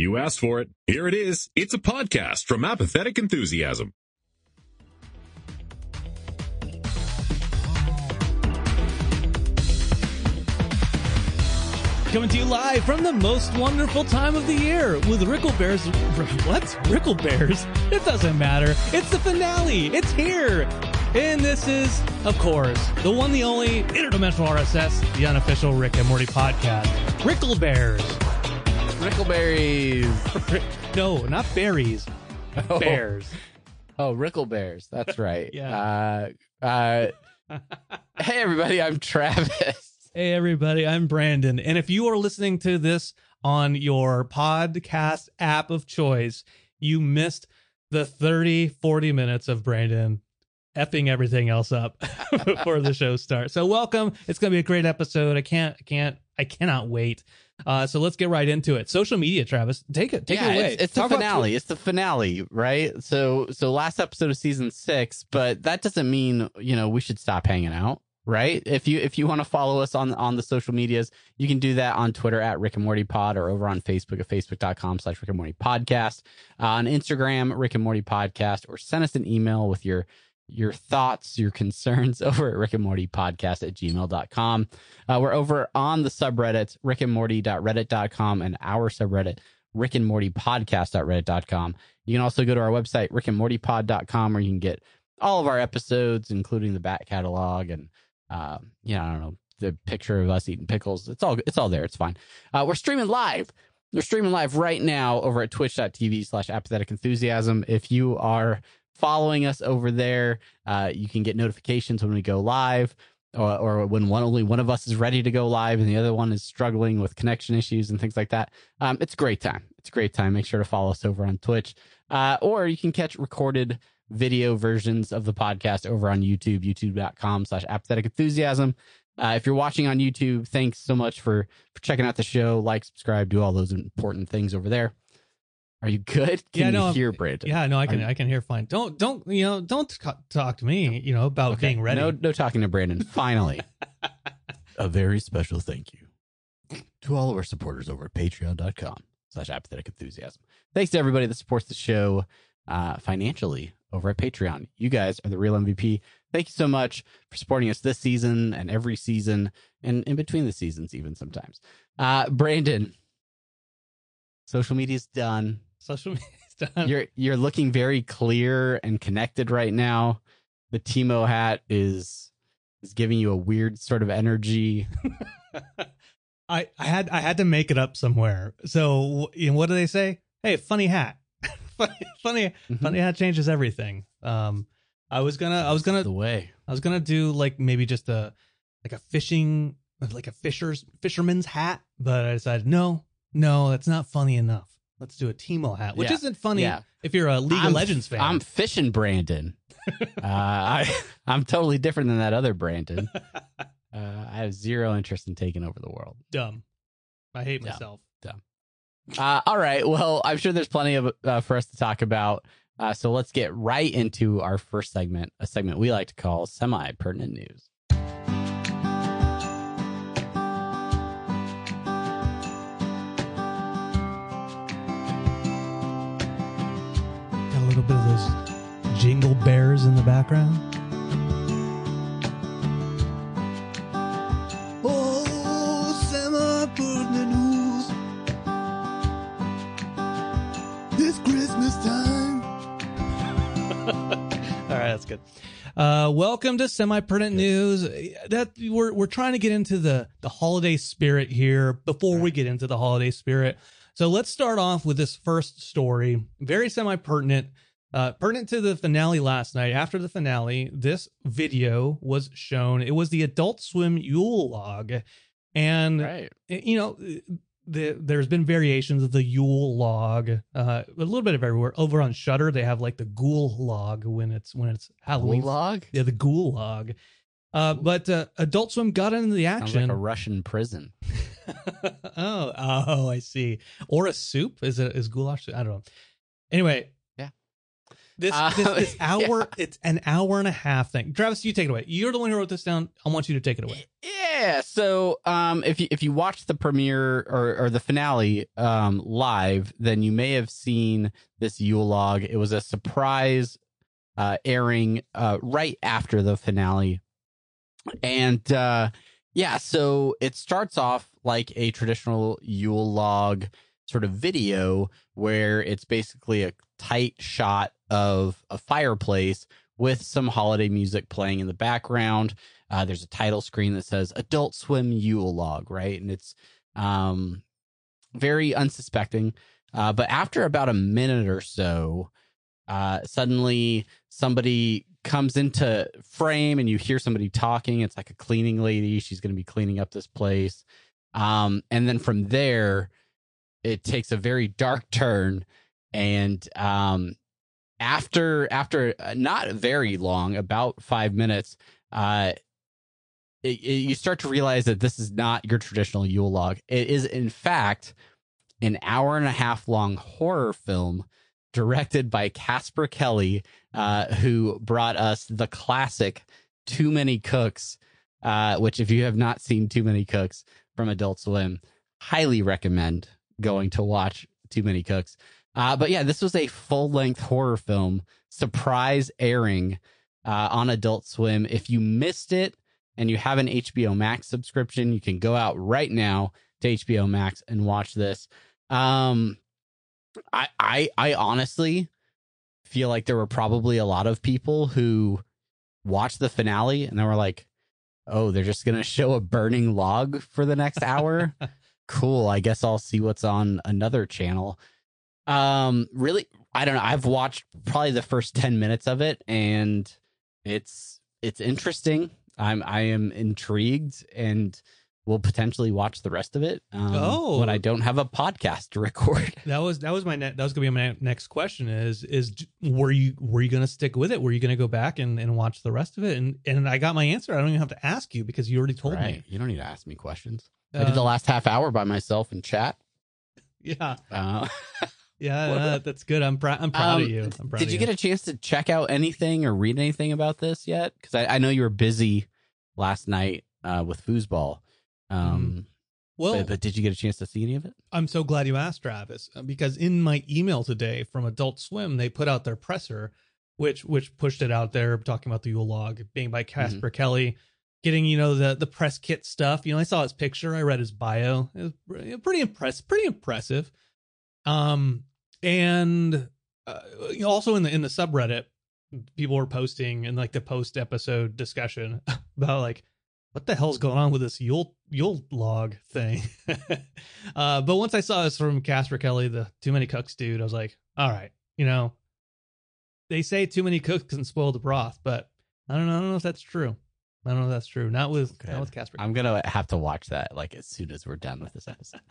You asked for it. Here it is. It's a podcast from Apathetic Enthusiasm. Coming to you live from the most wonderful time of the year with Rickle Bears. What? Rickle Bears? It doesn't matter. It's the finale. It's here. And this is, of course, the one, the only interdimensional RSS, the unofficial Rick and Morty podcast. Rickle Bears. Rickleberries. No, not berries. Oh. Bears. Oh, Rickle Bears. That's right. Yeah. Uh, uh, hey, everybody. I'm Travis. Hey, everybody, I'm Brandon. And if you are listening to this on your podcast app of choice, you missed the 30, 40 minutes of Brandon effing everything else up before the show starts. So welcome. It's going to be a great episode. I can't, I can't, I cannot wait. Uh, so let's get right into it. Social media, Travis, take it, take yeah, it away. It's, it's the finale. It's the finale, right? So, so last episode of season six, but that doesn't mean you know we should stop hanging out, right? If you if you want to follow us on on the social medias, you can do that on Twitter at Rick and Morty Pod or over on Facebook at facebook.com slash Rick and Morty Podcast, uh, on Instagram Rick and Morty Podcast, or send us an email with your your thoughts, your concerns over at Rick and Morty Podcast at gmail.com. Uh, we're over on the subreddit, Rick and Morty.reddit.com and our subreddit, Rick and Morty Podcast.reddit.com. You can also go to our website, Rick and Morty rickandmortypod.com, where you can get all of our episodes, including the back catalog and, uh, you know, I don't know, the picture of us eating pickles. It's all, it's all there. It's fine. Uh, we're streaming live. We're streaming live right now over at twitch.tv slash apathetic enthusiasm. If you are following us over there, uh, you can get notifications when we go live or, or when one only one of us is ready to go live and the other one is struggling with connection issues and things like that. Um, it's a great time. It's a great time. Make sure to follow us over on Twitch, uh, or you can catch recorded video versions of the podcast over on YouTube, youtube.com slash apathetic enthusiasm. Uh, if you're watching on YouTube, thanks so much for, for checking out the show. Like, subscribe, do all those important things over there. Are you good? Can Yeah, no, you hear Brandon? Yeah, no, I can, Are- I can hear fine. Don't, don't, you know, don't talk to me, you know, about Okay. being ready. No, no talking to Brandon. Finally, a very special thank you to all of our supporters over at patreon.com slash apathetic enthusiasm. Thanks to everybody that supports the show uh, financially over at Patreon. You guys are the real MVP. Thank you so much for supporting us this season and every season and in between the seasons, even sometimes. Uh, Brandon, social media's done. Social media stuff. You're you're looking very clear and connected right now. The Teemo hat is is giving you a weird sort of energy. I, I had I had to make it up somewhere. So you know, what do they say? Hey, funny hat. funny funny Mhm. funny hat changes everything. Um I was gonna I was gonna the way. I was gonna do like maybe just a like a fishing like a fisher's fisherman's hat, but I decided no, no, that's not funny enough. Let's do a Teemo hat, which Yeah. isn't funny Yeah. if you're a League I'm- of Legends fan. I'm fishing Brandon. uh, I I'm totally different than that other Brandon. Uh, I have zero interest in taking over the world. dumb. I hate Yeah. myself. Uh, all right. Well, I'm sure there's plenty of uh, for us to talk about. Uh, so let's get right into our first segment, a segment we like to call semi pertinent news. Little bit of those jingle bears in the background. Oh, semi-pertinent news. This Christmas time. All right, that's good. Uh, welcome to semi-pertinent news. That we're we're trying to get into the the holiday spirit here before we get into the holiday spirit. So let's start off with this first story. Very semi-pertinent. Uh, pertinent to the finale last night. After the finale, this video was shown. It was the Adult Swim Yule log, and Right. you know the, there's been variations of the Yule log, uh, a little bit of everywhere. Over on Shudder, they have like the Ghoul log when it's when it's Halloween. Ghoul log Yeah, the Ghoul log. Uh, but uh, Adult Swim got into the action. sounds like a Russian prison. oh, oh, I see. Or a soup is it is goulash? I don't know. Anyway. This, Uh, this, this hour, yeah. it's an hour and a half thing. Travis, you take it away. You're the one who wrote this down. I want you to take it away. Yeah. So, um, if you if you watch the premiere or, or the finale um, live, then you may have seen this Yule log. It was a surprise uh, airing uh, right after the finale, and uh, yeah, so it starts off like a traditional Yule log sort of video where it's basically a tight shot of a fireplace with some holiday music playing in the background. Uh, there's a title screen that says Adult Swim Yule Log, right? And it's um, very unsuspecting. Uh, but after about a minute or so, uh, suddenly somebody comes into frame and you hear somebody talking. It's like a cleaning lady. She's going to be cleaning up this place. Um, and then from there, it takes a very dark turn. And um, after after uh, not very long, about five minutes, uh, it, it- you start to realize that this is not your traditional Yule log. It is, in fact, an hour and a half long horror film directed by Casper Kelly, uh, who brought us the classic Too Many Cooks, uh, which, if you have not seen Too Many Cooks from Adult Swim, highly recommend going to watch Too Many Cooks. Uh, but yeah, this was a full length horror film, surprise airing uh, on Adult Swim. If you missed it and you have an HBO Max subscription, you can go out right now to HBO Max and watch this. Um, I, I, I honestly feel like there were probably a lot of people who watched the finale and they were like, "Oh, they're just gonna show a burning log for the next hour." cool. I guess I'll see what's on another channel. Um, really, I don't know. I've watched probably the first ten minutes of it, and it's it's interesting. I'm I am intrigued, and will potentially watch the rest of it. Um, Oh. when I don't have a podcast to record. That was that was my ne- that was gonna be my next question. Is is were you were you gonna stick with it? Were you gonna go back and, and watch the rest of it? And and I got my answer. I don't even have to ask you because you already told me. You don't need to ask me questions. I did the Uh, last half hour by myself in chat. yeah, Uh, yeah, uh, that's good. I'm proud. I'm proud Um, of you. I'm proud did of you get a chance to check out anything or read anything about this yet? Because I, I know you were busy last night uh, with foosball. Um, well? but, but did you get a chance to see any of it? I'm so glad you asked, Travis, uh, because in my email today from Adult Swim, they put out their presser, which which pushed it out there, talking about the Yule log being by Casper Kelly, getting you know the the press kit stuff. You know, I saw his picture, I read his bio, it was pretty impressive, pretty impressive. Um, and uh, also in the in the subreddit, people were posting in like the post episode discussion about like what the hell's going on with this Yule Yule log thing. uh, but once I saw this from Casper Kelly, the Too Many Cooks dude, I was like, all right, you know, they say too many cooks can spoil the broth, but I don't know. I don't know if that's true. I don't know if that's true. Not with Okay. not with Casper. I'm gonna have to watch that like as soon as we're done with this episode.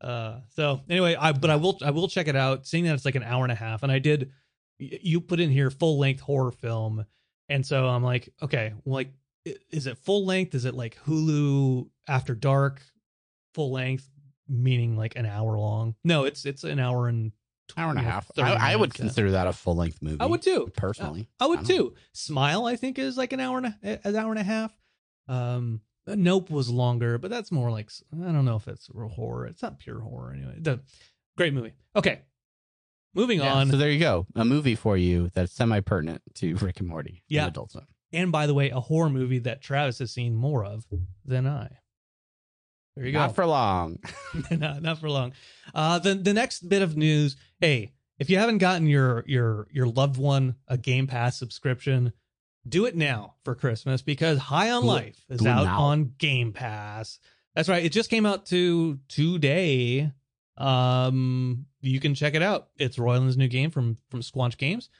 Uh, so anyway, I but I will I will check it out. Seeing that it's like an hour and a half, and I did. You put in here full length horror film, and so I'm like, okay, like, is it full length? Is it like Hulu After Dark, full length, meaning like an hour long? No, it's it's an hour and Hour and a half. I, I would consider that a full length movie. I would too. personally. I would I don't know. too. Smile, I think, is like an hour and a, an hour and a half. Um, Nope was longer, but that's more like I don't know if it's real horror. It's not pure horror anyway. The great movie. Okay, moving Yeah, on. So there you go, a movie for you that's semi pertinent to Rick and Morty. and Yeah. Adult Swim. and by the way, a horror movie that Travis has seen more of than I. There you go. Not for long. not, not for long. Uh, the the next bit of news. Hey, if you haven't gotten your your your loved one a Game Pass subscription, do it now for Christmas because High on Life is out now. on Game Pass. That's right. It just came out to today. Um, you can check it out. It's Roiland's new game from from Squanch Games.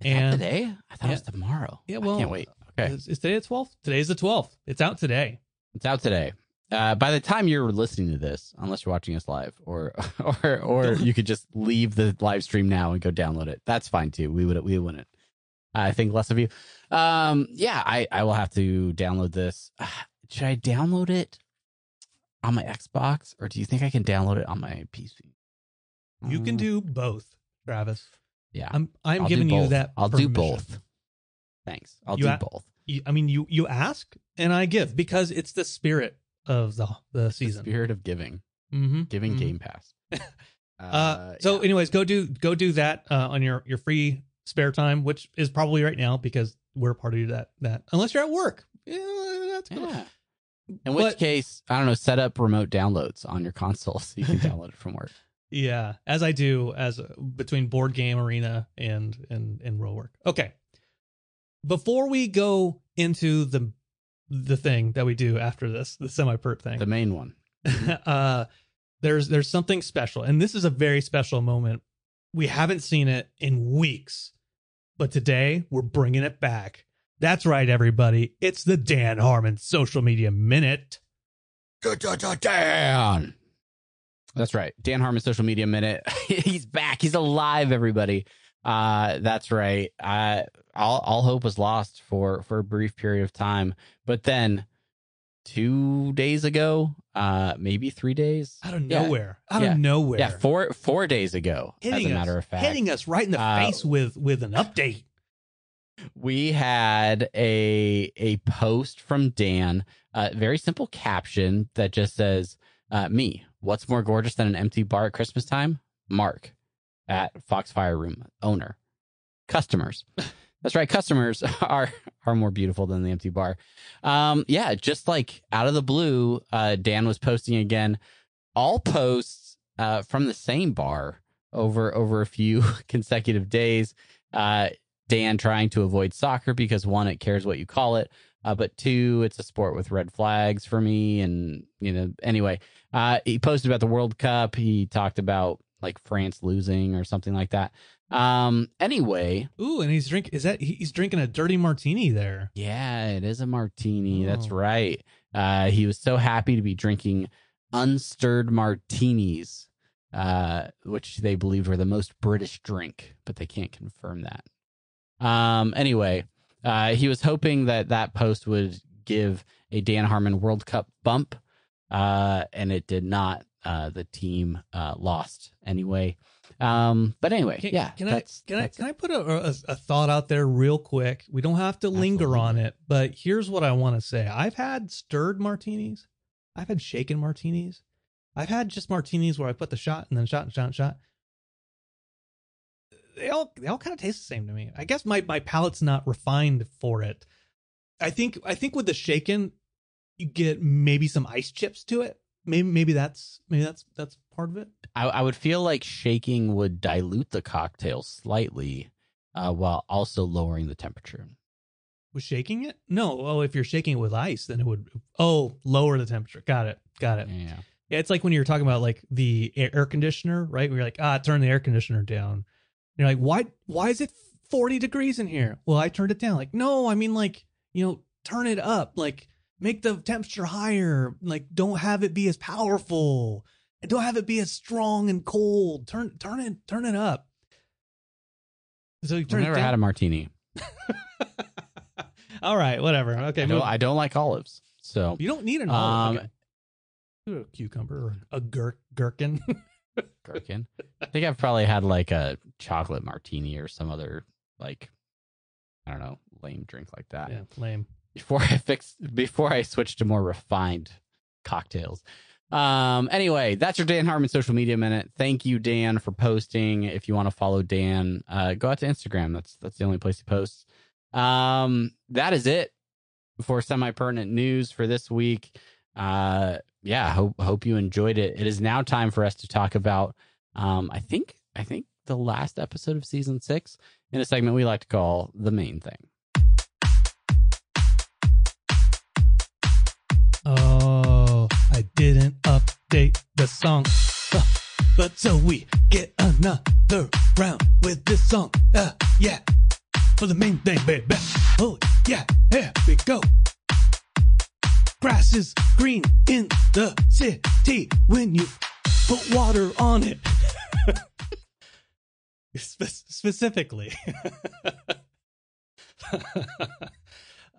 Is that And- today? I thought it was tomorrow. Yeah, I well, can't wait. Okay, Is, is today the twelfth? Today's the twelfth. It's out today. it's out today. Uh, by the time you're listening to this, unless you're watching us live, or or or you could just leave the live stream now and go download it. That's fine too. We would we wouldn't. I think less of you. Um, yeah, I I will have to download this. Should I download it on my Xbox, or do you think I can download it on my PC? You can Uh, do both, Travis. Yeah. I'm I'm I'll giving you that. I'll do both. Thanks. I'll You do a- both. You- I mean, you you ask and I give because it's the spirit of the the The season. spirit of giving, Mm-hmm. giving Mhm. Game Pass. Uh, so, yeah. anyways, go do go do that uh, on your your free spare time, which is probably right now because we're a part of that that unless you're at work. Yeah, that's cool. yeah. In which But- case, I don't know, set up remote downloads on your console so you can download it from work. Yeah, as I do as uh, between board game arena and and and real work. Okay. Before we go into the the thing that we do after this, the semi perp thing. The main one. uh there's there's something special and this is a very special moment. We haven't seen it in weeks. But today we're bringing it back. That's right everybody. It's the Dan Harmon social media minute. Dan. That's right. Dan Harmon social media minute. He's back. He's alive, everybody. Uh that's right. Uh all all hope was lost for for a brief period of time. But then two days ago, uh maybe three days. Out of Yeah. nowhere. Out Yeah. of nowhere. Yeah, four four days ago, hitting as a us, matter of fact. hitting us right in the Uh, face with with an update. we had a a post from Dan, a very simple caption that just says, uh, "Me, what's more gorgeous than an empty bar at Christmas time? Mark, at Foxfire Room owner, customers." That's right, customers are are more beautiful than the empty bar. Um, yeah, just like out of the blue, uh, Dan was posting again. All posts uh, from the same bar over over a few consecutive days. Uh, Dan trying to avoid soccer because one, it cares what you call it, uh, but two, it's a sport with red flags for me. And you know, anyway, uh, he posted about the World Cup. He talked about like France losing or something like that. Um, anyway, Ooh, and he's drink is that he's drinking a dirty martini there. yeah, it is a martini. That's Oh. right. Uh, he was so happy to be drinking unstirred martinis, uh, which they believed were the most British drink, but they can't confirm that. Um, anyway, uh, he was hoping that that post would give a Dan Harmon World Cup bump, uh, and it did not. Uh, the team uh, lost anyway. Um, but anyway, Can, yeah. Can I that's- can I can I put a, a a thought out there real quick? We don't have to linger on it, but here's what I want to say. I've had stirred martinis. I've had shaken martinis. I've had just martinis where I put the shot and then shot and shot and shot. They all they all kind of taste the same to me. I guess my my palate's not refined for it. I think I think with the shaken, you get maybe some ice chips to it. Maybe maybe that's maybe that's that's part of it. I, I would feel like shaking would dilute the cocktail slightly, uh, while also lowering the temperature. Was shaking it? No. Oh, if you're shaking it with ice, then it would. Oh, lower the temperature. Got it. Got it. Yeah. Yeah, it's like when you were talking about like the air conditioner, right? You're like, ah, turn the air conditioner down. And you're like, why? Why is it 40 degrees in here? Well, I turned it down. Like, no, I mean, like, you know, turn it up. Like, make the temperature higher. Like, don't have it be as powerful. And don't have it be as strong and cold. Turn, turn it, turn it up. So you I've never had a martini. All right, whatever. Okay, I don't, I don't like olives, so You don't need an olive. Um, okay. A cucumber or a gir- gherkin. gherkin. I think I've probably had like a chocolate martini or some other like I don't know lame drink like that yeah, lame. Before I fix before I switch to more refined cocktails. Um. Anyway, that's your Dan Harmon social media minute. Thank you, Dan, for posting. If you want to follow Dan, uh, go out to Instagram. That's that's the only place he posts. Um. That is it for semi pertinent news for this week. Uh. Yeah. Hope hope you enjoyed it. It is now time for us to talk about. Um. I think I think the last episode of season six in a segment we like to call the main thing. Oh, I didn't update the song. Uh, but so we get another round with this song. Uh, yeah. For the main thing, baby. Oh, yeah. Here we go. Grass is green in the city when you put water on it. Spe- specifically.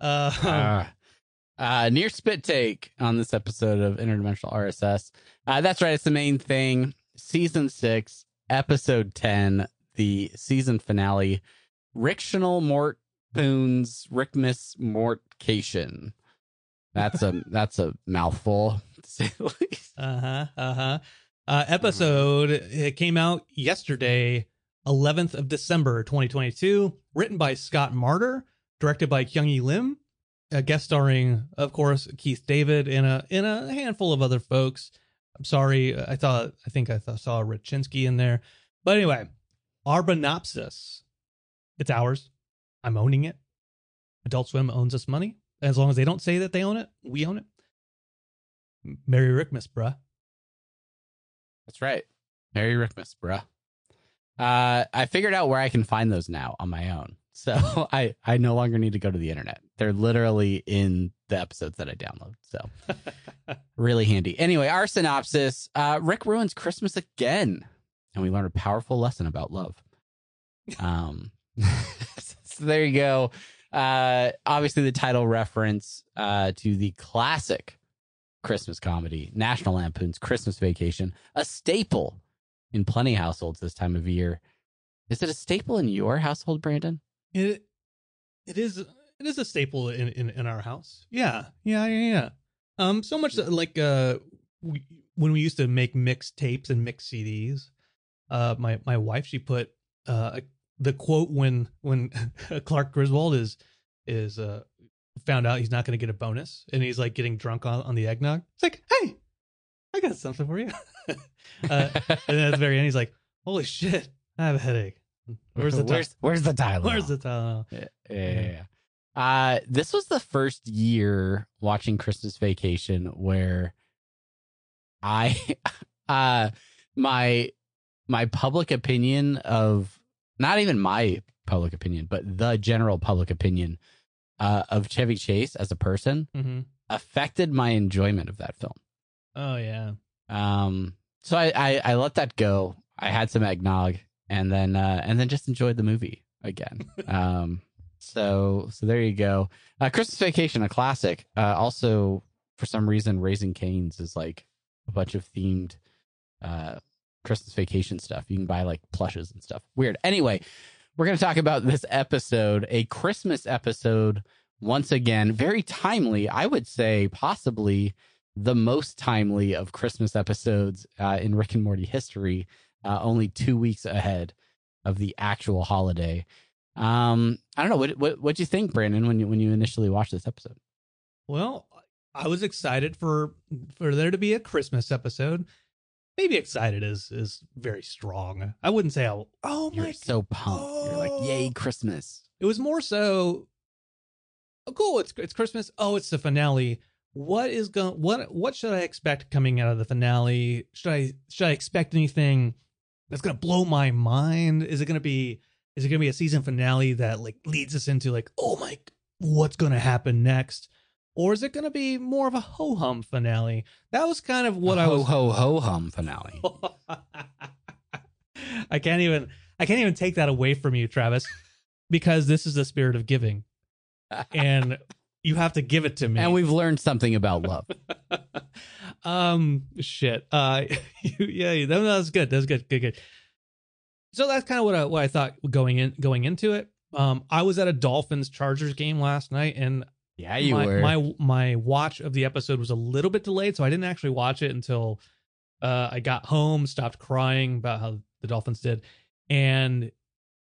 uh, Uh, uh, near spit take on this episode of Interdimensional RSS. Uh, that's right. It's the main thing. Season six, episode 10, the season finale, Rictional Mort Poons Rickmas Mortcation. That's a that's a mouthful. To say the least. Uh-huh. Uh-huh. Uh episode it came out yesterday, 11th of December 2022, written by Scott Marder, directed by Kyung Lim, uh, guest starring of course Keith David and a and a handful of other folks. I'm sorry, I thought I think I thought, saw Rachinsky in there. But anyway, our synopsis. It's ours. I'm owning it. Adult Swim owns us money. As long as they don't say that they own it, we own it. Merry Rickmas, bruh. That's right. Merry Rickmas, bruh. Uh, I figured out where I can find those now on my own. So I, I no longer need to go to the internet. They're literally in the episodes that I download. So really handy. Anyway, our synopsis uh, Rick ruins Christmas again. And we learn a powerful lesson about love. Um, so there you go. Uh, obviously, the title reference uh, to the classic Christmas comedy, National Lampoon's Christmas Vacation, a staple in plenty households this time of year. Is it a staple in your household, Brandon? It it is it is a staple in in, in our house. Yeah, yeah, yeah, yeah. Um, so much that, like uh, we, when we used to make mix tapes and mix CDs, uh, my my wife she put uh the quote when when Clark Griswold is is uh found out he's not going to get a bonus and he's like getting drunk on, on the eggnog. It's like, hey, I got something for you. uh, and then at the very end, he's like, holy shit, I have a headache. Where's the where's, where's the Tylenol? Where's the Tylenol? Yeah, yeah, yeah. Uh, this was the first year watching Christmas Vacation where I, uh, my my public opinion of not even my public opinion, but the general public opinion uh, of Chevy Chase as a person Mm-hmm. affected my enjoyment of that film. Oh yeah. Um, so I, I I let that go. I had some eggnog and then uh, and then just enjoyed the movie again. um, so so there you go. Uh, Christmas Vacation, a classic. Uh, also, for some reason, Raising Canes is like a bunch of themed uh, Christmas Vacation stuff. You can buy like plushes and stuff. Weird. Anyway, we're going to talk about this episode, a Christmas episode. Once again, very timely. I would say possibly the most timely of Christmas episodes uh, in Rick and Morty history. Uh, only two weeks ahead of the actual holiday. Um, I don't know what what what you think, Brandon, when you when you initially watched this episode. Well, I was excited for for there to be a Christmas episode. Maybe excited is is very strong. I wouldn't say I, oh You're my so pumped. You're like, Oh. yay, Christmas. It was more so oh, cool, it's it's Christmas. Oh, it's the finale. What is going what what should I expect coming out of the finale? Should I should I expect anything that's going to blow my mind? Is it going to be is it going to be a season finale that like leads us into like, "Oh my what's going to happen next?" Or is it going to be more of a ho hum finale? That was kind of what A I ho was ho ho hum finale. I can't even I can't even take that away from you, Travis, because this is the spirit of giving. And you have to give it to me. and we've learned something about love. um shit. Uh yeah, that was good. That was good. Good, good. So that's kind of what I what I thought going in going into it. Um I was at a Dolphins Chargers game last night and Yeah, you my, were. my my watch of the episode was a little bit delayed, so I didn't actually watch it until uh, I got home, stopped crying about how the Dolphins did, and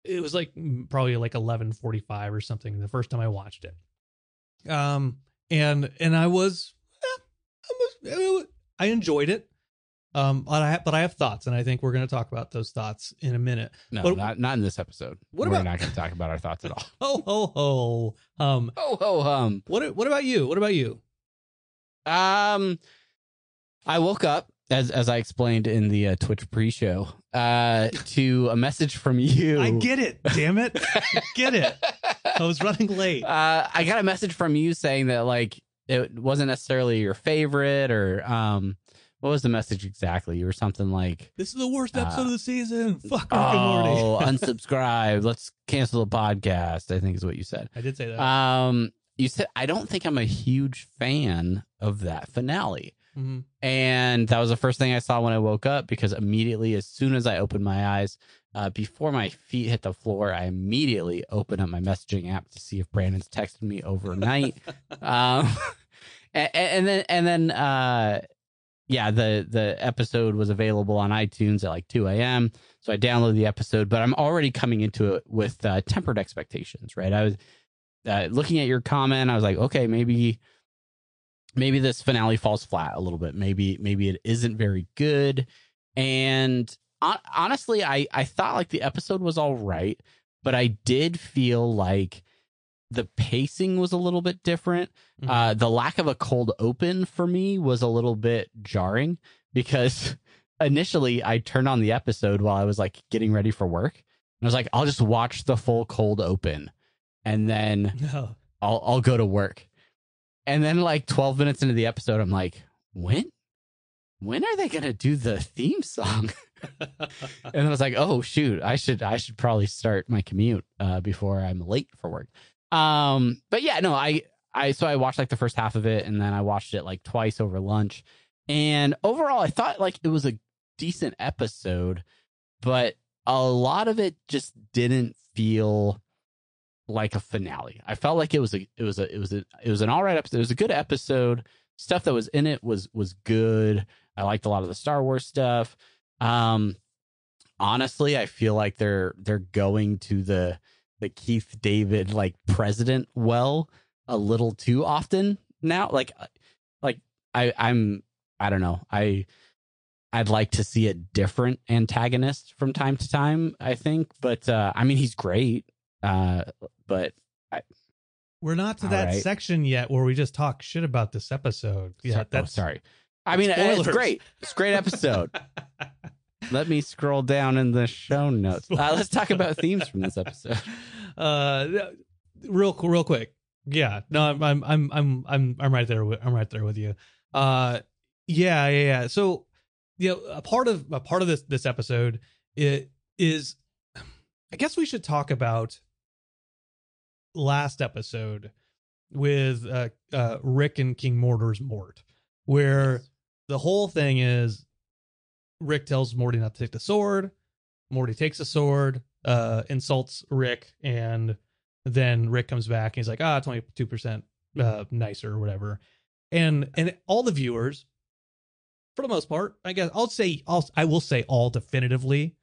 it was like probably like eleven forty five or something the first time I watched it. Um, and and I was, I, enjoyed it. Um, but I but I have thoughts, and I think we're going to talk about those thoughts in a minute. no, what- not not in this episode. What we're about- not going to talk about our thoughts at all. Ho ho ho. Um, Ho ho hum. what what about you? What about you? Um, I woke up as as I explained in the uh, Twitch pre-show uh, to a message from you. I get it. Damn it, I get it. I was running late. Uh, I got a message from you saying that like it wasn't necessarily your favorite, or um, what was the message exactly? Or something like, This is the worst episode Uh, of the season. Fuck Rick and "Oh, Morty. unsubscribe. Let's cancel the podcast." I think is what you said. I did say that. Um, you said I don't think I'm a huge fan of that finale. Mhm. And that was the first thing I saw when I woke up because immediately, as soon as I opened my eyes, uh, before my feet hit the floor, I immediately opened up my messaging app to see if Brandon's texted me overnight. um, and, and then, and then, uh, yeah, the the episode was available on iTunes at like 2 a.m. So I downloaded the episode, but I'm already coming into it with uh, tempered expectations, right? I was uh, looking at your comment. I was like, okay, maybe maybe this finale falls flat a little bit. Maybe maybe it isn't very good. And hon- honestly, I I thought like the episode was all right, but I did feel like the pacing was a little bit different. Mhm. Uh, the lack of a cold open for me was a little bit jarring because initially I turned on the episode while I was like getting ready for work. And I was like, I'll just watch the full cold open and then No. I'll I'll go to work. And then like 12 minutes into the episode, I'm like, when? When are they gonna do the theme song? and then I was like, oh shoot, I should I should probably start my commute uh, before I'm late for work. Um, but yeah, no, I I so I watched like the first half of it, and then I watched it like twice over lunch. And overall, I thought like it was a decent episode, but a lot of it just didn't feel like a finale. I felt like it was a it was a it was a it was an all right episode. It was a good episode. Stuff that was in it was was good. I liked a lot of the Star Wars stuff. Um honestly, I feel like they're they're going to the the Keith David like president well a little too often now. Like like I I'm I don't know. I I'd like to see a different antagonist from time to time, I think, but uh I mean he's great. Uh but We're not to that right. section yet where we just talk shit about this episode. Yeah, yeah, that's sorry. I mean, it's Spoilers. great. It's a great episode. Let me scroll down in the show notes. Uh, let's talk about themes from this episode. uh, real real quick. Yeah, no, I'm I'm I'm I'm I'm I'm right there. With, I'm right there with you. Uh, yeah, yeah, yeah. So, you know, a part of a part of this this episode it is, I guess we should talk about last episode with uh, uh Rick and King Mortur's Mort, where the whole thing is Rick tells Morty not to take the sword. Morty takes the sword, uh, insults Rick, and then Rick comes back and he's like, ah, 22% uh, nicer or whatever. And and all the viewers, for the most part, I guess I'll say I'll I will say all definitively,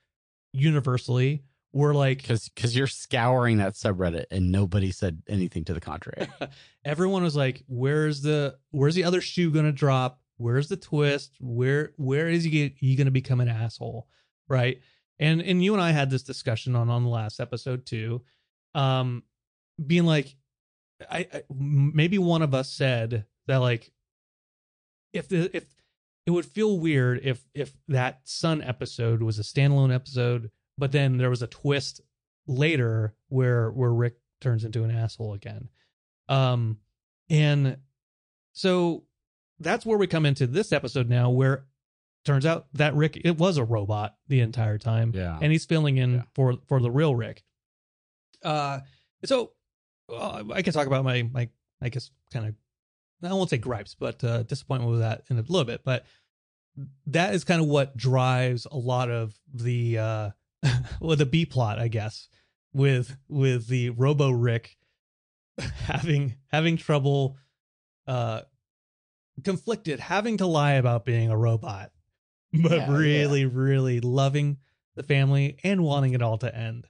universally, were like Because because you're scouring that subreddit and nobody said anything to the contrary. everyone was like, "Where's the where's the other shoe gonna drop? Where's the twist? Where where is he he gonna become an asshole?" Right? And and you and I had this discussion on on the last episode too, um, being like, I, I maybe one of us said that like, if the if it would feel weird if if that Sun episode was a standalone episode, but then there was a twist later where where Rick turns into an asshole again. Um, and so that's where we come into this episode now, where turns out that Rick it was a robot the entire time, yeah. and he's filling in Yeah. for for the real Rick. Uh, so uh, I can talk about my my I guess kind of I won't say gripes, but uh, disappointment with that in a little bit, but that is kind of what drives a lot of the uh well the B plot, I guess, with with the Robo Rick having having trouble uh conflicted having to lie about being a robot but Yeah, yeah. really really loving the family and wanting it all to end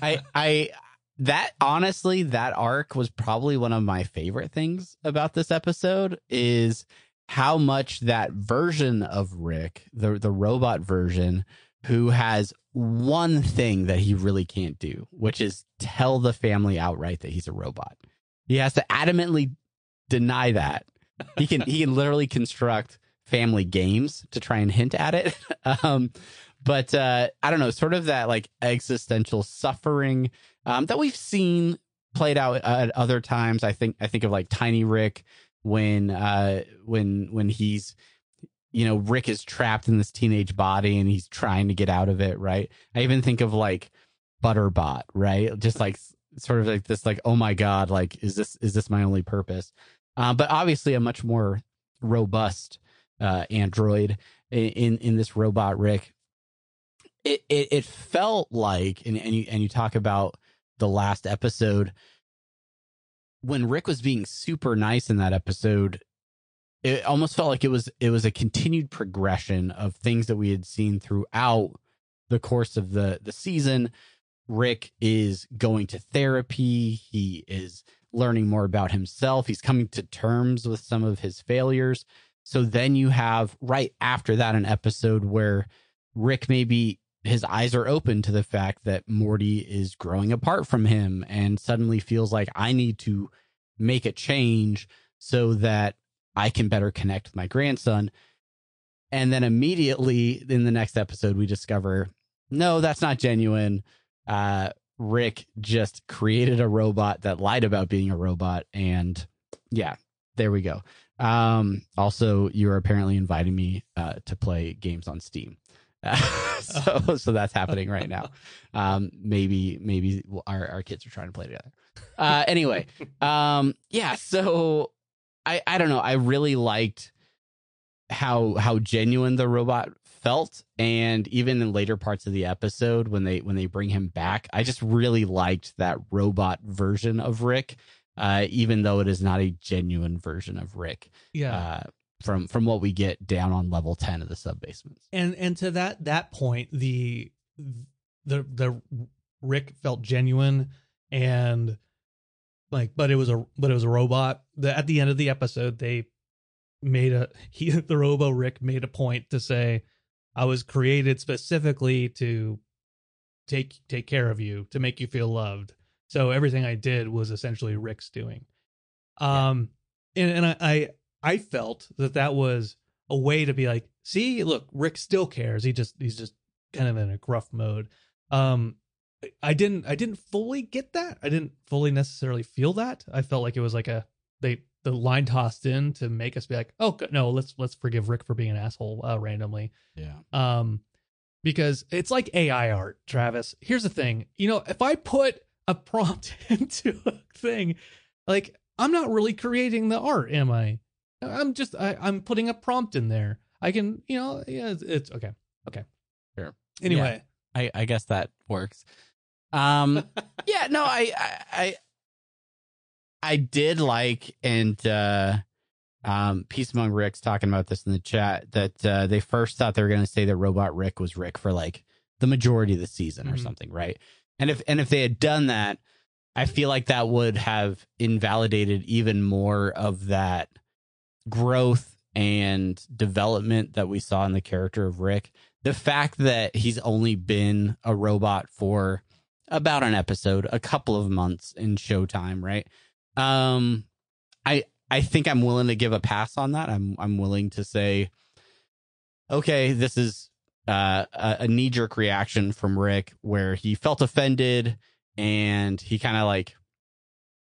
I I that honestly that arc was probably one of my favorite things about this episode is how much that version of Rick, the the robot version who has one thing that he really can't do, which is tell the family outright that he's a robot. He has to adamantly deny that. He can he can literally construct family games to try and hint at it. um but uh I don't know, sort of that like existential suffering um that we've seen played out at other times. I think I think of like Tiny Rick when uh when when he's you know Rick is trapped in this teenage body and he's trying to get out of it, right? I even think of like Butterbot, right? Just like sort of like this like oh my god, like is this is this my only purpose? Uh, but obviously a much more robust uh, android in, in this robot Rick. It it, it felt like, and and you and you talk about the last episode when Rick was being super nice in that episode. It almost felt like it was it was a continued progression of things that we had seen throughout the course of the the season. Rick is going to therapy. He is learning more about himself. He's coming to terms with some of his failures. So then you have right after that an episode where Rick maybe his eyes are open to the fact that Morty is growing apart from him and suddenly feels like I need to make a change so that I can better connect with my grandson. And then immediately in the next episode, we discover no, that's not genuine. Uh, Rick just created a robot that lied about being a robot. And yeah, there we go. Um, also, you are apparently inviting me uh, to play games on Steam. so, so that's happening right now. Um, maybe, maybe our, our kids are trying to play together. Uh, anyway, um, yeah. So, I, I don't know. I really liked how how genuine the robot felt and even in later parts of the episode when they when they bring him back i just really liked that robot version of rick uh, even though it is not a genuine version of rick Yeah. uh, from from what we get down on level 10 of the sub basements and and to that that point the the the rick felt genuine and like but it was a but it was a robot the, at the end of the episode they made a he the robo rick made a point to say i was created specifically to take take care of you to make you feel loved. So everything i did was essentially rick's doing. Um and, and I, I i felt that that was a way to be like see look rick still cares. He just he's just kind of in a gruff mode. Um i didn't i didn't fully get that. I didn't fully necessarily feel that. I felt like it was like a they the line tossed in to make us be like oh no let's let's forgive rick for being an asshole uh, randomly. Yeah. Um because it's like ai art travis. Here's the thing. You know if i put a prompt into a thing like i'm not really creating the art am i? I'm just I, i'm putting a prompt in there. I can you know yeah it's, it's okay okay. Sure. anyway. I, I guess that works. Um, yeah, no, I, I, I, I did like, and, uh, um, Peace Among Ricks talking about this in the chat that, uh, they first thought they were going to say that Robot Rick was Rick for like the majority of the season or Mhm. something, right? And if, and if they had done that, I feel like that would have invalidated even more of that growth and development that we saw in the character of Rick the fact that he's only been a robot for about an episode, a couple of months in Showtime, right? Um, I I think I'm willing to give a pass on that. I'm I'm willing to say, okay, this is uh, a, a knee jerk reaction from Rick where he felt offended and he kind of like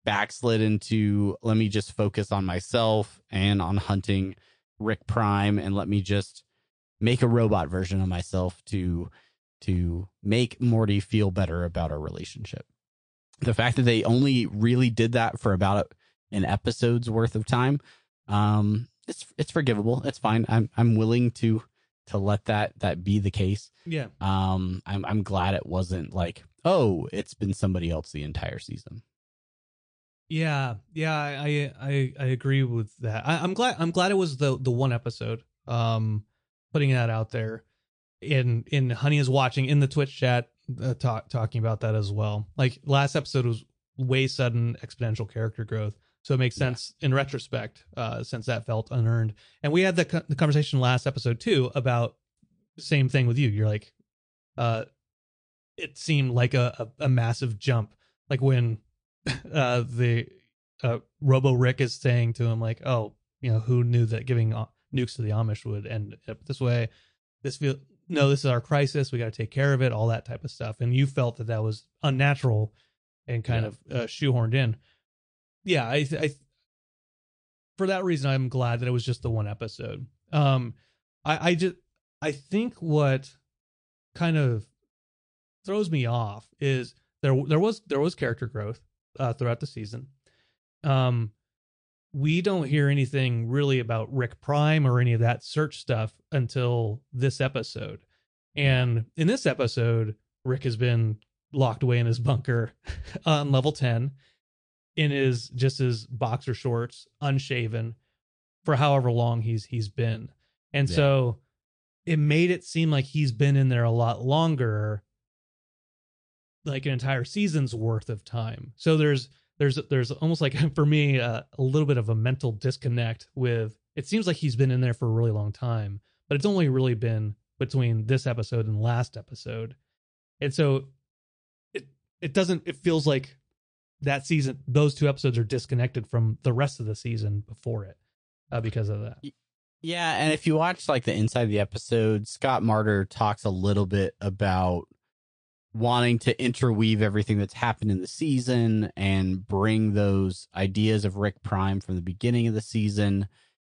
backslid into let me just focus on myself and on hunting Rick Prime and let me just make a robot version of myself to to make Morty feel better about our relationship. The fact that they only really did that for about an episode's worth of time, um, it's it's forgivable. It's fine. I'm I'm willing to to let that that be the case. yeah Um, I'm I'm glad it wasn't like oh, it's been somebody else the entire season. Yeah, yeah, I I I agree with that. I, I'm glad I'm glad it was the the one episode. Um, putting that out there. In in Honey is watching in the Twitch chat, uh, talk, talking about that as well. Like last episode was way sudden exponential character growth, so it makes Yeah. sense in retrospect, uh, since that felt unearned. And we had the co- the conversation last episode too about the same thing with you. You're like, uh, it seemed like a a, a massive jump, like when uh the uh robo rick is saying to him like oh you know who knew that giving uh, nukes to the amish would end up this way this feel no this is our crisis we got to take care of it all that type of stuff and you felt that that was unnatural and kind Yeah. of uh, shoehorned in yeah I, I for that reason i'm glad that it was just the one episode um i i just i think what kind of throws me off is there there was there was character growth uh, throughout the season. Um, we don't hear anything really about Rick Prime or any of that search stuff until this episode. And in this episode, Rick has been locked away in his bunker on level 10 in his just his boxer shorts, unshaven for however long he's he's been. And Yeah. so it made it seem like he's been in there a lot longer like an entire season's worth of time. So there's there's there's almost like for me uh, a little bit of a mental disconnect with it seems like he's been in there for a really long time, but it's only really been between this episode and last episode. And so it it doesn't it feels like that season those two episodes are disconnected from the rest of the season before it uh, because of that. Yeah, and if you watch like the inside of the episode, Scott Marder talks a little bit about wanting to interweave everything that's happened in the season and bring those ideas of Rick Prime from the beginning of the season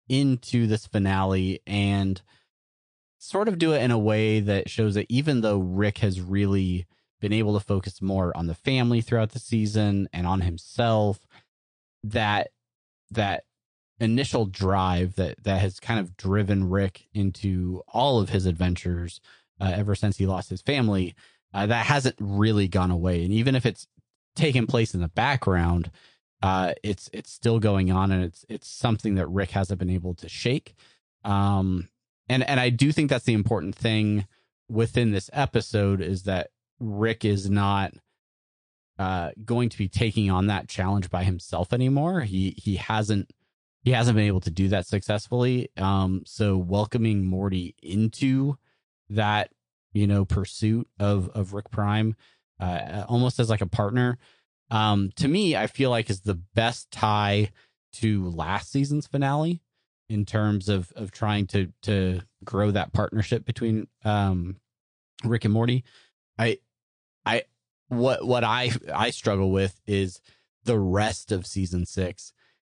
into this finale and sort of do it in a way that shows that even though Rick has really been able to focus more on the family throughout the season and on himself that that initial drive that that has kind of driven Rick into all of his adventures uh, ever since he lost his family uh, that hasn't really gone away and even if it's taken place in the background uh, it's it's still going on and it's it's something that Rick hasn't been able to shake um and and I do think that's the important thing within this episode is that Rick is not uh going to be taking on that challenge by himself anymore. He he hasn't he hasn't been able to do that successfully. Um so welcoming Morty into that, you know, pursuit of of Rick Prime uh almost as like a partner um to me I feel like is the best tie to last season's finale in terms of of trying to to grow that partnership between um Rick and Morty. I I what what I I struggle with is the rest of season 6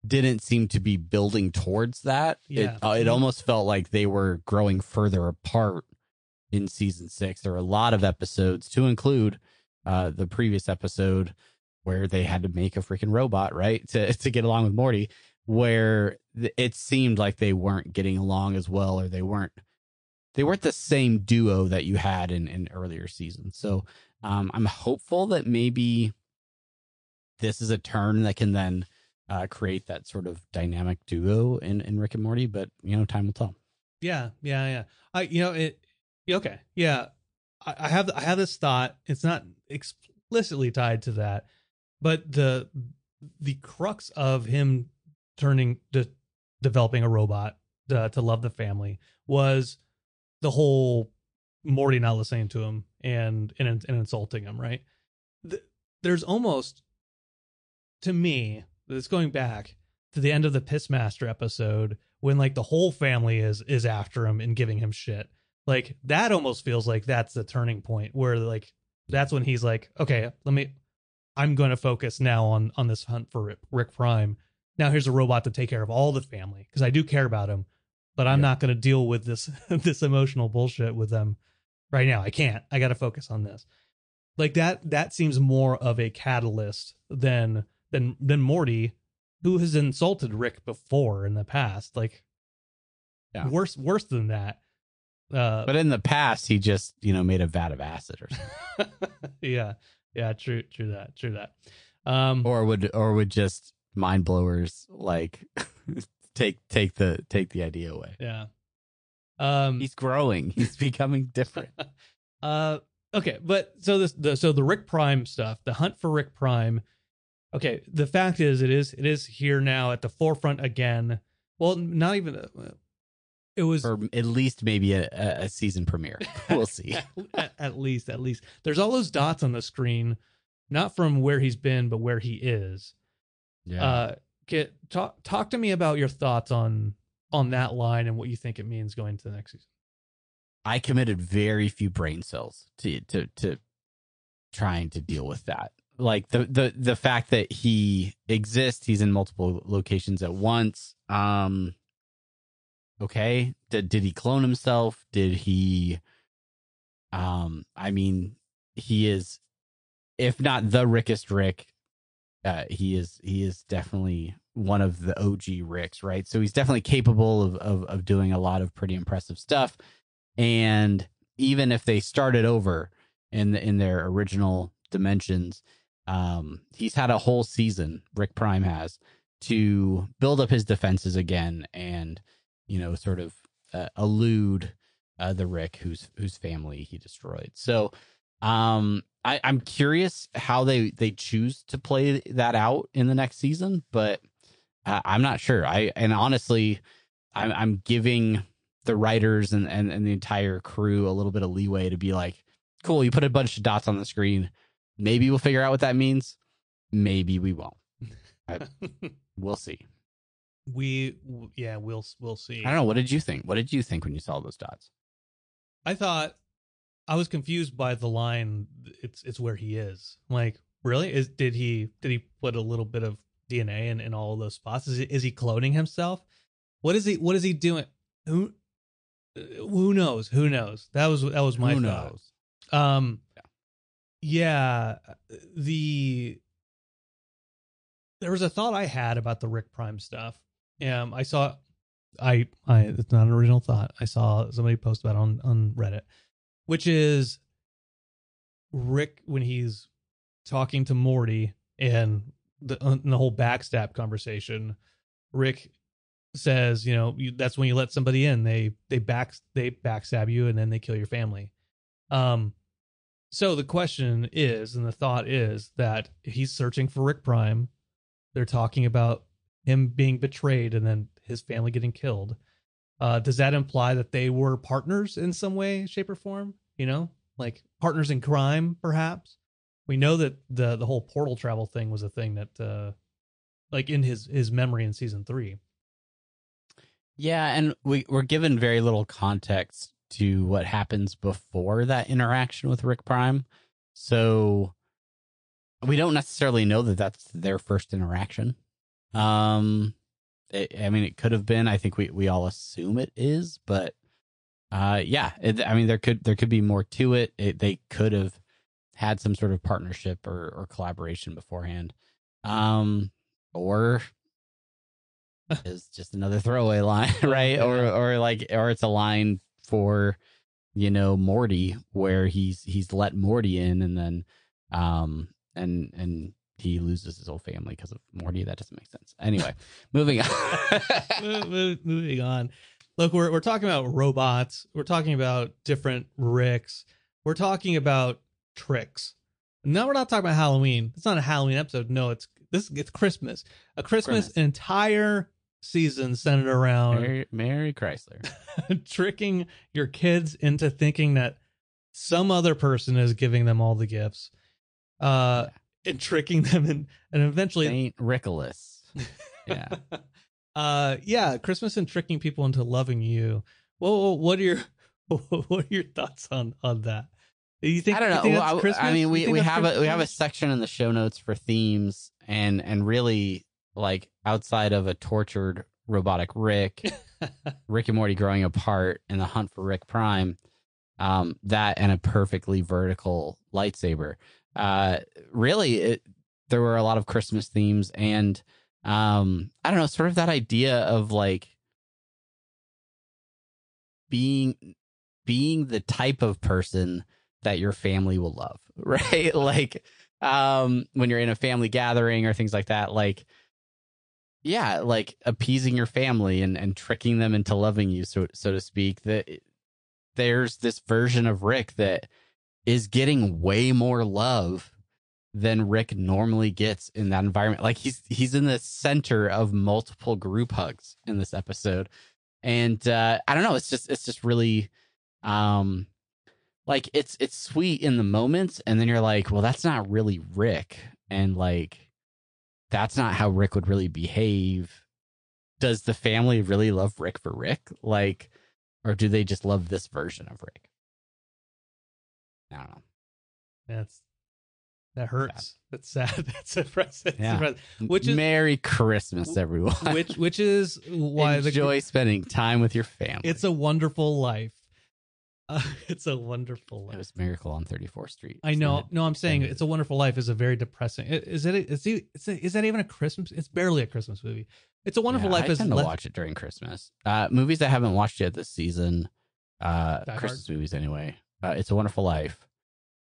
didn't seem to be building towards that. Yeah. It uh, it almost felt like they were growing further apart in season 6. There are a lot of episodes to include uh the previous episode where they had to make a freaking robot, right? To to get along with Morty where it seemed like they weren't getting along as well or they weren't they weren't the same duo that you had in in earlier seasons. So um, I'm hopeful that maybe this is a turn that can then uh, create that sort of dynamic duo in in Rick and Morty. But you know, time will tell. Yeah, yeah, yeah. I, you know, it. Okay, yeah. I, have, I have this thought. It's not explicitly tied to that, but the the crux of him turning to developing a robot to, to love the family was the whole Morty not listening to him and and, and insulting him. Right. Th- There's almost, to me, that's going back to the end of the Pissmaster episode when like the whole family is is after him and giving him shit. Like that almost feels like that's the turning point where like that's when he's like, okay, let me I'm going to focus now on on this hunt for Rick, Rick Prime. Now here's a robot to take care of all the family because I do care about him, but I'm Yeah. not going to deal with this this emotional bullshit with them right now. I can't. I got to focus on this. Like that that seems more of a catalyst than than than Morty who has insulted Rick before in the past. Like Yeah. worse worse than that. Uh But in the past, he just you know made a vat of acid or something, yeah. Yeah, true true that. True that. Um or would or would just mind blowers like take take the take the idea away. yeah. Um He's growing. He's becoming different. Uh, okay, but so this the so the Rick Prime stuff, the hunt for Rick Prime. Okay, the fact is, it is it is here now at the forefront again. Well, not even. It was or at least maybe a, a a season premiere. We'll see. at, at least, at least. There's all those dots on the screen, not from where he's been, but where he is. Yeah. Uh, get talk talk to me about your thoughts on on that line and what you think it means going to the next season. I committed very few brain cells to to to trying to deal with that. Like the the the fact that he exists, he's in multiple locations at once. Um okay, did did he clone himself? Did he um I mean, he is if not the Rickest Rick, uh, he is he is definitely one of the OG Ricks, right? So he's definitely capable of, of of doing a lot of pretty impressive stuff. And even if they started over in the, in their original dimensions, um, he's had a whole season. Rick Prime has to build up his defenses again, and you know, sort of uh, elude uh, the Rick whose whose family he destroyed. So, um, I, I'm curious how they they choose to play that out in the next season, but uh, I'm not sure. I and honestly, I'm I'm giving the writers and, and and the entire crew a little bit of leeway to be like, cool, you put a bunch of dots on the screen. Maybe we'll figure out what that means. Maybe we won't. I, we'll see. We yeah we'll we'll see. I don't know. What did you think? What did you think when you saw those dots? I thought I was confused by the line. It's it's where he is. Like, really? Is did he did he put a little bit of DNA in, in all of those spots? Is he, is he cloning himself? What is he What is he doing? Who Who knows? Who knows? That was that was my Who thought. knows? Um, Yeah. yeah, the there was a thought I had about the Rick Prime stuff. Um, I saw, I, I, it's not an original thought. I saw somebody post about on on Reddit, which is Rick when he's talking to Morty and the in the whole backstab conversation. Rick says, you know, you, that's when you let somebody in. They they back they backstab you and then they kill your family. Um, so the question is, and the thought is that he's searching for Rick Prime. They're talking about him being betrayed and then his family getting killed. Uh, does that imply that they were partners in some way, shape, or form? You know, like partners in crime, perhaps. We know that the the whole portal travel thing was a thing that, uh, like in his his memory in season three. Yeah, and we we're given very little context to what happens before that interaction with Rick Prime, so we don't necessarily know that that's their first interaction. Um, it, I mean, it could have been. I think we we all assume it is, but uh, yeah. It, I mean, there could there could be more to it. it. They could have had some sort of partnership or or collaboration beforehand, um, or is just another throwaway line, right? Or or like or it's a line for you know Morty where he's he's let Morty in and then um and and he loses his whole family because of Morty. That doesn't make sense. Anyway, moving on. Mo- mo- moving on. Look, we're we're talking about robots. We're talking about different Ricks. We're talking about tricks. No, we're not talking about Halloween. It's not a Halloween episode. No, it's this. It's Christmas. A Christmas, Christmas. entire season centered around Mary, Mary Chrysler. tricking your kids into thinking that some other person is giving them all the gifts, uh, and tricking them, and and eventually Saint Richolas. Yeah. uh yeah christmas and tricking people into loving you well what are your what are your thoughts on on that you think I don't know. think Well, I- I mean, we, we have a we have a section in the show notes for themes and and really like outside of a tortured robotic Rick, Rick and Morty growing apart and the hunt for Rick Prime, um, that and a perfectly vertical lightsaber. Uh, really, it, there were a lot of Christmas themes and um, I don't know, sort of that idea of like being being the type of person that your family will love, right? like um when you're in a family gathering or things like that, like yeah, like appeasing your family and and tricking them into loving you so so to speak. That there's this version of Rick that is getting way more love than Rick normally gets in that environment. Like he's he's in the center of multiple group hugs in this episode. And uh I don't know, it's just it's just really um like it's it's sweet in the moments and then you're like, well that's not really Rick and like that's not how Rick would really behave. Does the family really love Rick for Rick? Like or do they just love this version of Rick? I don't know. that's that hurts that's sad that's depressing That's Yeah. Which is- Merry Christmas, everyone. which which is why the Enjoy spending time with your family. it's a wonderful life Uh, it's a wonderful It was Miracle on 34th Street. I know. It? No, I'm saying it's a wonderful life is a very depressing. Is it? Is it? Is, it, is that even a Christmas? It's barely a Christmas movie. It's a wonderful Yeah, life I is tend to watch it during Christmas. Uh, movies I haven't watched yet this season. Uh, Die Christmas movies anyway. Uh, it's a Wonderful Life,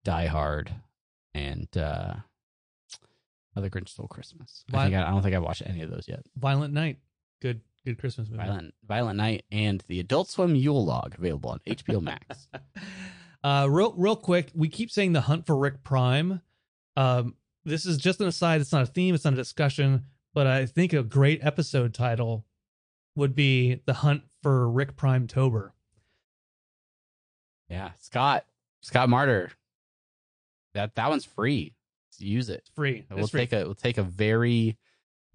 Die Hard, and uh, Other Grinch Stole Christmas. I think I, I don't think I've watched any of those yet. Violent Night. Good. Good Christmas movie. Violent Violent Night and the Adult Swim Yule Log available on HBO Max. uh, real, real quick. We keep saying the hunt for Rick Prime. Um, this is just an aside. It's not a theme. It's not a discussion. But I think a great episode title would be the hunt for Rick Prime Tober. Yeah, Scott Scott Marder. That that one's free. Use it. It's free. We'll free. take a we'll take a very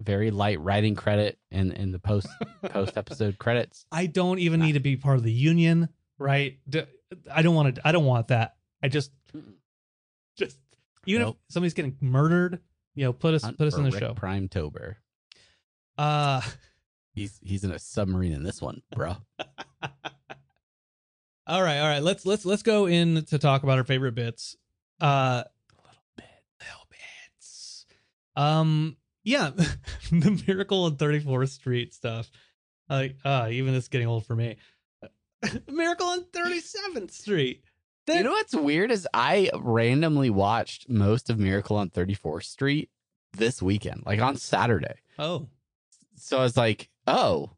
very light writing credit in in the post post episode credits. I don't even need to be part of the union, right? I don't want to. I don't want that. I just, just even Nope. if somebody's getting murdered, you know, put us Hunt put us in the Rick show. Prime Tober. Uh He's he's in a submarine in this one, bro. all right, all right. Let's let's let's go in to talk about our favorite bits. Uh, little bit, little bits. Um, yeah, the Miracle on Thirty Fourth Street stuff. Like, uh, even this is getting old for me. Miracle on Thirty Seventh Street. you know what's weird is I randomly watched most of Miracle on 34th Street this weekend, like on Saturday. Oh, So I was like, oh,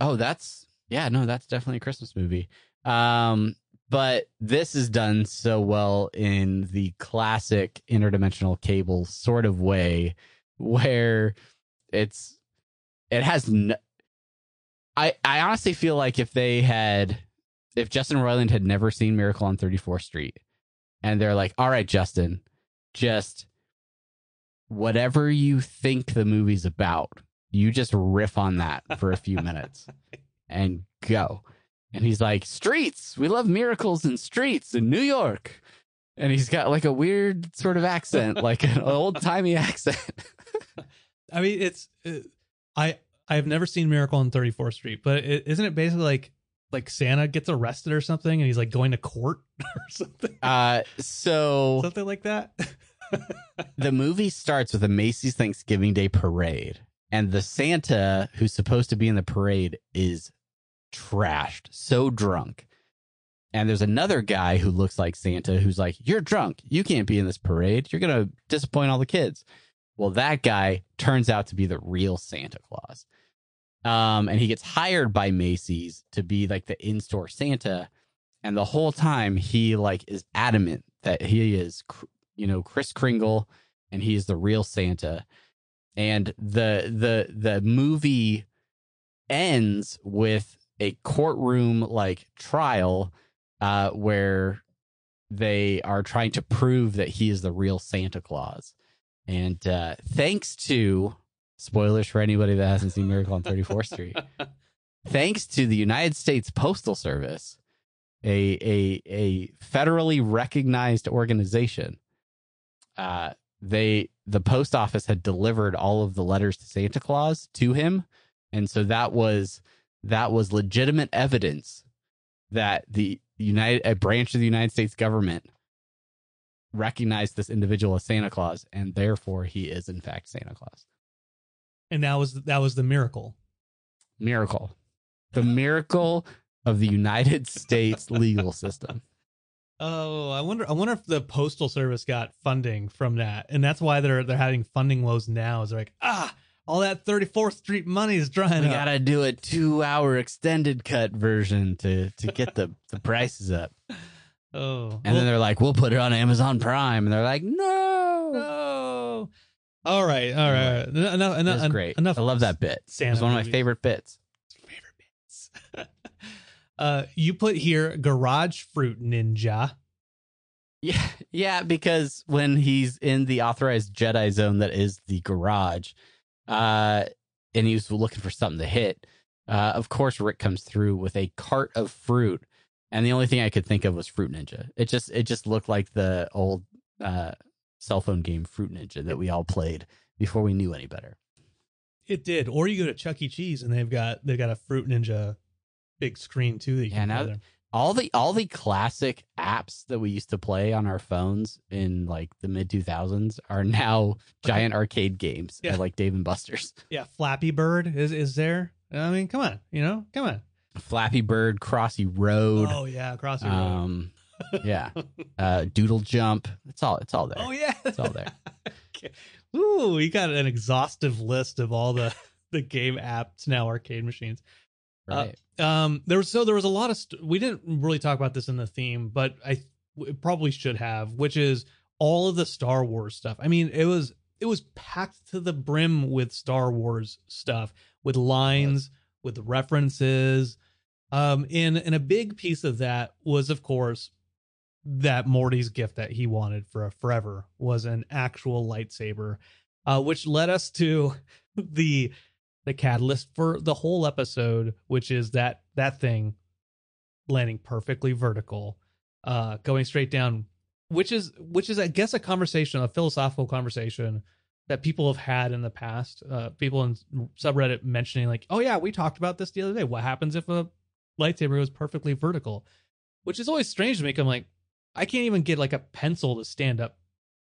oh, that's yeah, no, that's definitely a Christmas movie. Um, but this is done so well in the classic interdimensional cable sort of way, where it's it has. No, I I honestly feel like if they had, if Justin Roiland had never seen Miracle on 34th Street, and they're like, all right, Justin, just whatever you think the movie's about, you just riff on that for a few minutes and go. And he's like, Streets, we love miracles in streets in New York. And he's got like a weird sort of accent, like an old timey accent. I mean, it's uh, I I've never seen Miracle on 34th Street, but is isn't it basically like like Santa gets arrested or something, and he's like going to court or something, Uh, so something like that? the movie starts with a Macy's Thanksgiving Day parade, and the Santa who's supposed to be in the parade is trashed, so drunk. And there's another guy who looks like Santa who's like, You're drunk. You can't be in this parade. You're going to disappoint all the kids. Well, that guy turns out to be the real Santa Claus. Um, and he gets hired by Macy's to be like the in store Santa. And the whole time he like is adamant that he is, you know, Kris Kringle and he is the real Santa. And the the the movie ends with a courtroom like trial uh, where they are trying to prove that he is the real Santa Claus. And uh, thanks to spoilers for anybody that hasn't seen Miracle on 34th Street, thanks to the United States Postal Service, a a a federally recognized organization, uh, they the post office had delivered all of the letters to Santa Claus to him, and so that was that was legitimate evidence that the United a branch of the United States government recognized this individual as Santa Claus, and therefore he is in fact Santa Claus. and that was that was the miracle. Miracle, the miracle of the United States legal system. Oh, I wonder. I wonder if the postal service got funding from that, and that's why they're they're having funding woes now. Is they're like, ah, all that Thirty Fourth Street money is drying We up. gotta do a two-hour extended cut version to to get the the prices up. oh, And then they're like, "We'll put it on Amazon Prime," and they're like, "No." no. All right, all right. all right. Enough, enough, That's great. Enough. I love that bit. It's one of my movies. favorite bits. favorite bits. uh, you put here Garage Fruit Ninja. Yeah, yeah, because when he's in the authorized Jedi zone that is the garage, uh, and he was looking for something to hit, uh, of course Rick comes through with a cart of fruit, and the only thing I could think of was Fruit Ninja. It just it just looked like the old uh, cell phone game Fruit Ninja that we all played before we knew any better. It did. Or you go to Chuck E. Cheese and they've got they've got a Fruit Ninja big screen too. That you Yeah, can now- there. All the all the classic apps that we used to play on our phones in like the mid 2000s are now giant arcade games Yeah. like Dave and Buster's. Yeah, Flappy Bird is is there. I mean, come on, you know, come on. Flappy Bird, Crossy Road, Oh yeah, Crossy Road. um, yeah, uh, Doodle Jump. It's all it's all there. oh yeah, It's all there. Okay. Ooh, you got an exhaustive list of all the the game apps now, arcade machines. Right. Um, there was so there was a lot of st- we didn't really talk about this in the theme, but I w- probably should have, which is all of the Star Wars stuff. I mean, it was it was packed to the brim with Star Wars stuff, with lines, with references. Um, and and a big piece of that was, of course, that Morty's gift that he wanted for a forever was an actual lightsaber, uh, which led us to the the catalyst for the whole episode, which is that that thing landing perfectly vertical, uh, going straight down, which is which is I guess a conversation, a philosophical conversation that people have had in the past. Uh, people in subreddit mentioning like, oh yeah, we talked about this the other day. What happens if a lightsaber goes perfectly vertical? Which is always strange to me. I'm like, I can't even get like a pencil to stand up.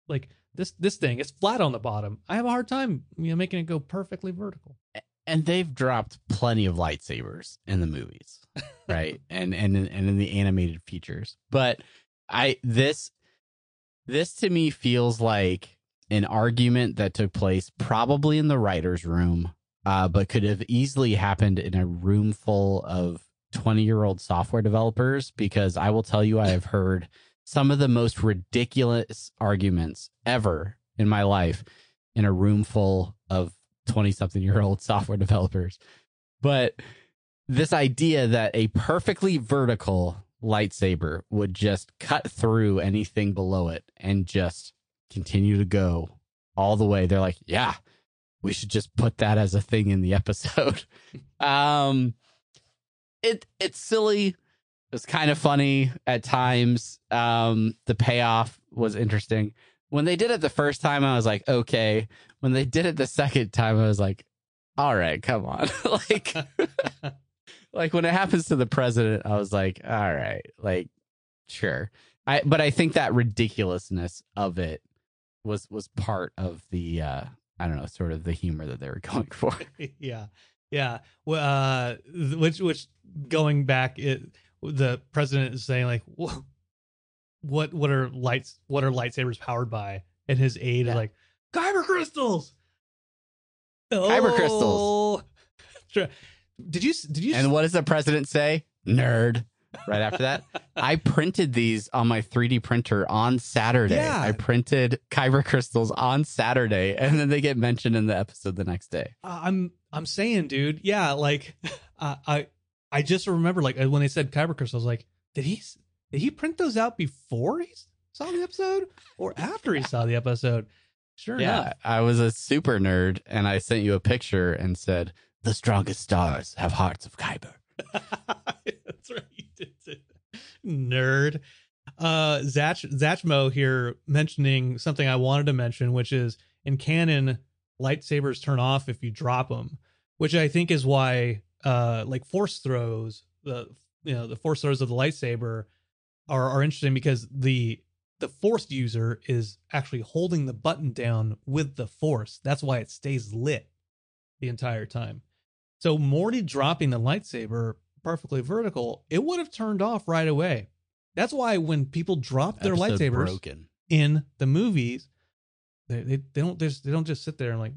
Like this this thing, it's flat on the bottom. I have a hard time, you know, making it go perfectly vertical. and they've dropped plenty of lightsabers in the movies, right? and and and in the animated features. But I this this to me feels like an argument that took place probably in the writers' room, uh, but could have easily happened in a room full of twenty year old software developers. Because I will tell you, I have heard some of the most ridiculous arguments ever in my life in a room full of 20 something year old software developers. But this idea that a perfectly vertical lightsaber would just cut through anything below it and just continue to go all the way. They're like, yeah, we should just put that as a thing in the episode. um it it's silly. It's kind of funny at times. Um the payoff was interesting. When they did it the first time, I was like, okay. When they did it the second time, I was like, all right, come on. like like when it happens to the president, I was like, all right, like sure. I but I think that ridiculousness of it was was part of the uh I don't know, sort of the humor that they were going for. yeah, yeah. Well, uh, which which going back, it the president is saying like, what what are lights? What are lightsabers powered by? And his aide Yeah. is like, kyber crystals. Kyber crystals. Oh. Sure. Did you did you And what does the president say? Nerd. Right after that, I printed these on my 3D printer on Saturday. Yeah. I printed Kyber crystals on Saturday, and then they get mentioned in the episode the next day. Uh, I'm I'm saying, dude, yeah, like uh, I I just remember like when they said kyber crystals, like did he did he print those out before he saw the episode or after he saw the episode? Sure Yeah, I was a super nerd, and I sent you a picture and said, "The strongest stars have hearts of Kyber." That's right, you did it. nerd. Uh, Zach Zachmo here mentioning something I wanted to mention, which is in canon, lightsabers turn off if you drop them, which I think is why uh like force throws the you know the force throws of the lightsaber are are interesting because the the force user is actually holding the button down with the force. That's why it stays lit the entire time. So Morty dropping the lightsaber perfectly vertical, it would have turned off right away. That's why when people drop their Episode lightsabers broken. in the movies, they, they they don't just they don't just sit there and like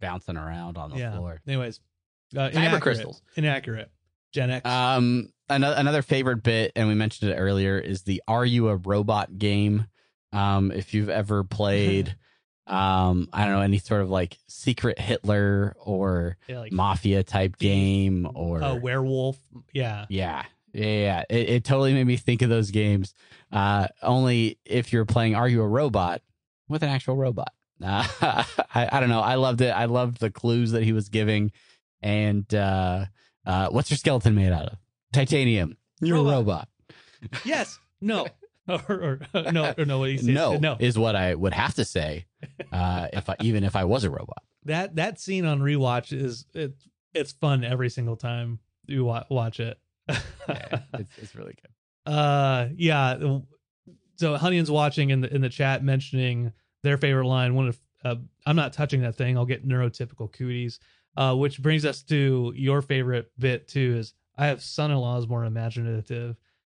bouncing around on the yeah. floor. Anyways, uh, inaccurate. crystals. Inaccurate. Gen X. Um, another another favorite bit, and we mentioned it earlier, is the "Are You a Robot?" game. Um, if you've ever played, um, I don't know any sort of like secret Hitler or yeah, like mafia type game or a werewolf. Yeah. Yeah. Yeah, yeah. It, it totally made me think of those games. Uh, only if you're playing Are You a Robot with an actual robot. Uh, I, I don't know. I loved it. I loved the clues that he was giving. And uh, uh, what's your skeleton made out of? Titanium. You're Robot. a robot. Yes. No. or, or no, or no, what he said. no, no. is what I would have to say. Uh, if I, even if I was a robot. That that scene on rewatch is it, it's fun every single time you watch it. Yeah, it's, it's really good. uh, yeah. So Honeyon's watching in the in the chat mentioning their favorite line. One of uh, I'm not touching that thing. I'll get neurotypical cooties. Uh, which brings us to your favorite bit too. Is I have son-in-laws more imaginative.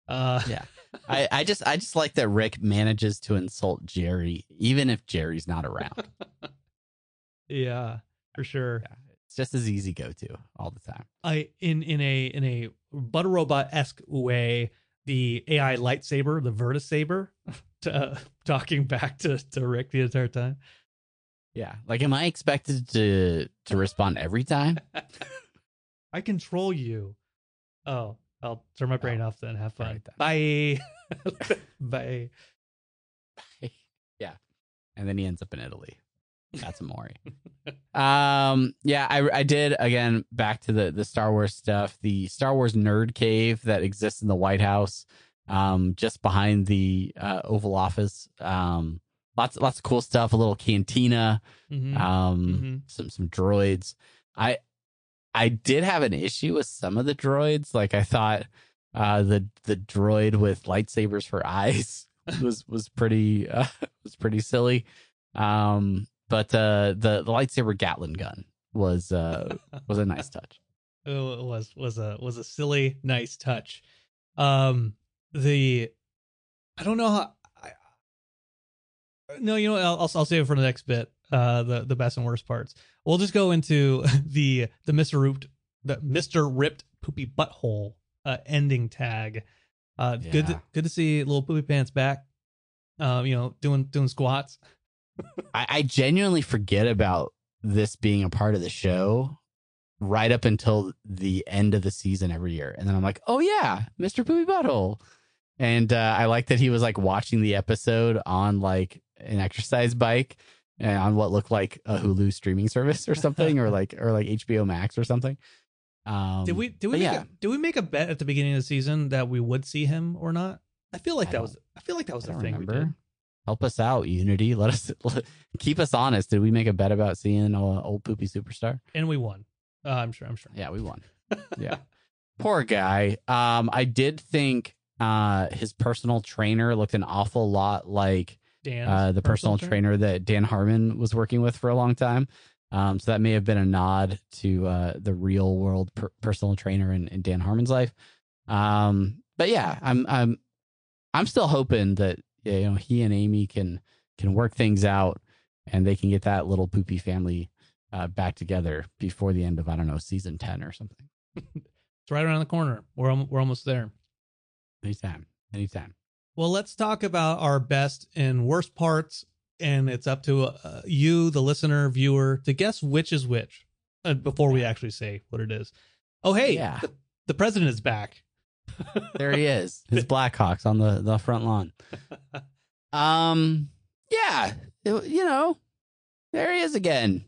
Uh, Yeah. I, I just I just like that Rick manages to insult Jerry even if Jerry's not around. yeah, for sure. Yeah, it's just as easy go to all the time. I in in a in a butter robot esque way, the AI lightsaber, the Virtus saber, to, uh, talking back to to Rick the entire time. Yeah. Like am I expected to to respond every time? I control you. Oh, I'll turn my brain off then. Have fun. Right Bye. Bye. yeah. And then he ends up in Italy. That's Amori. um yeah, I I did again back to the the Star Wars stuff, the Star Wars nerd cave that exists in the White House um just behind the uh, Oval Office. Um lots lots of cool stuff, a little cantina. Mhm. um Mhm. some some droids i i did have an issue with some of the droids like i thought uh the the droid with lightsabers for eyes was was pretty uh, was pretty silly um but uh the the lightsaber gatling gun was uh was a nice touch it was was a was a silly nice touch. Um, the I don't know how. I, no, you know, what, I'll I'll I'll save it for the next bit. Uh, the the best and worst parts. We'll just go into the the Mister Ripped the Mister Ripped Poopy Butthole uh ending tag. Uh, good to, good to see little Poopy Pants back. Um, you know, doing doing squats. I, I genuinely forget about this being a part of the show right up until the end of the season every year. And then I'm like, oh yeah, Mr. Poopy Butthole. And uh, I like that he was like watching the episode on like an exercise bike and on what looked like a Hulu streaming service or something, or like or like HBO Max or something. Um, Did we did we make yeah. a, did we make a bet at the beginning of the season that we would see him or not? I feel like I that was I feel like that was the thing we did. Help us out, Unity. Let us keep us honest. Did we make a bet about seeing uh, old poopy superstar? and we won. Uh, I'm sure. I'm sure. Yeah, we won. Yeah. Poor guy. Um, I did think uh his personal trainer looked an awful lot like Dan, uh the personal, trainer that Dan Harmon was working with for a long time. Um, so that may have been a nod to uh the real world per- personal trainer in, in Dan Harmon's life. Um, but yeah, I'm I'm I'm still hoping that yeah, you know he and Amy can can work things out and they can get that little poopy family uh, back together before the end of I don't know season ten or something. It's right around the corner. We're we're almost there. Anytime, anytime. Well, let's talk about our best and worst parts, and it's up to uh, you, the listener, viewer, to guess which is which. Uh, before we actually say what it is. Oh, hey, Yeah. the, the president is back. There he is, his Blackhawks on the the front lawn. Um, yeah, it- you know, there he is again.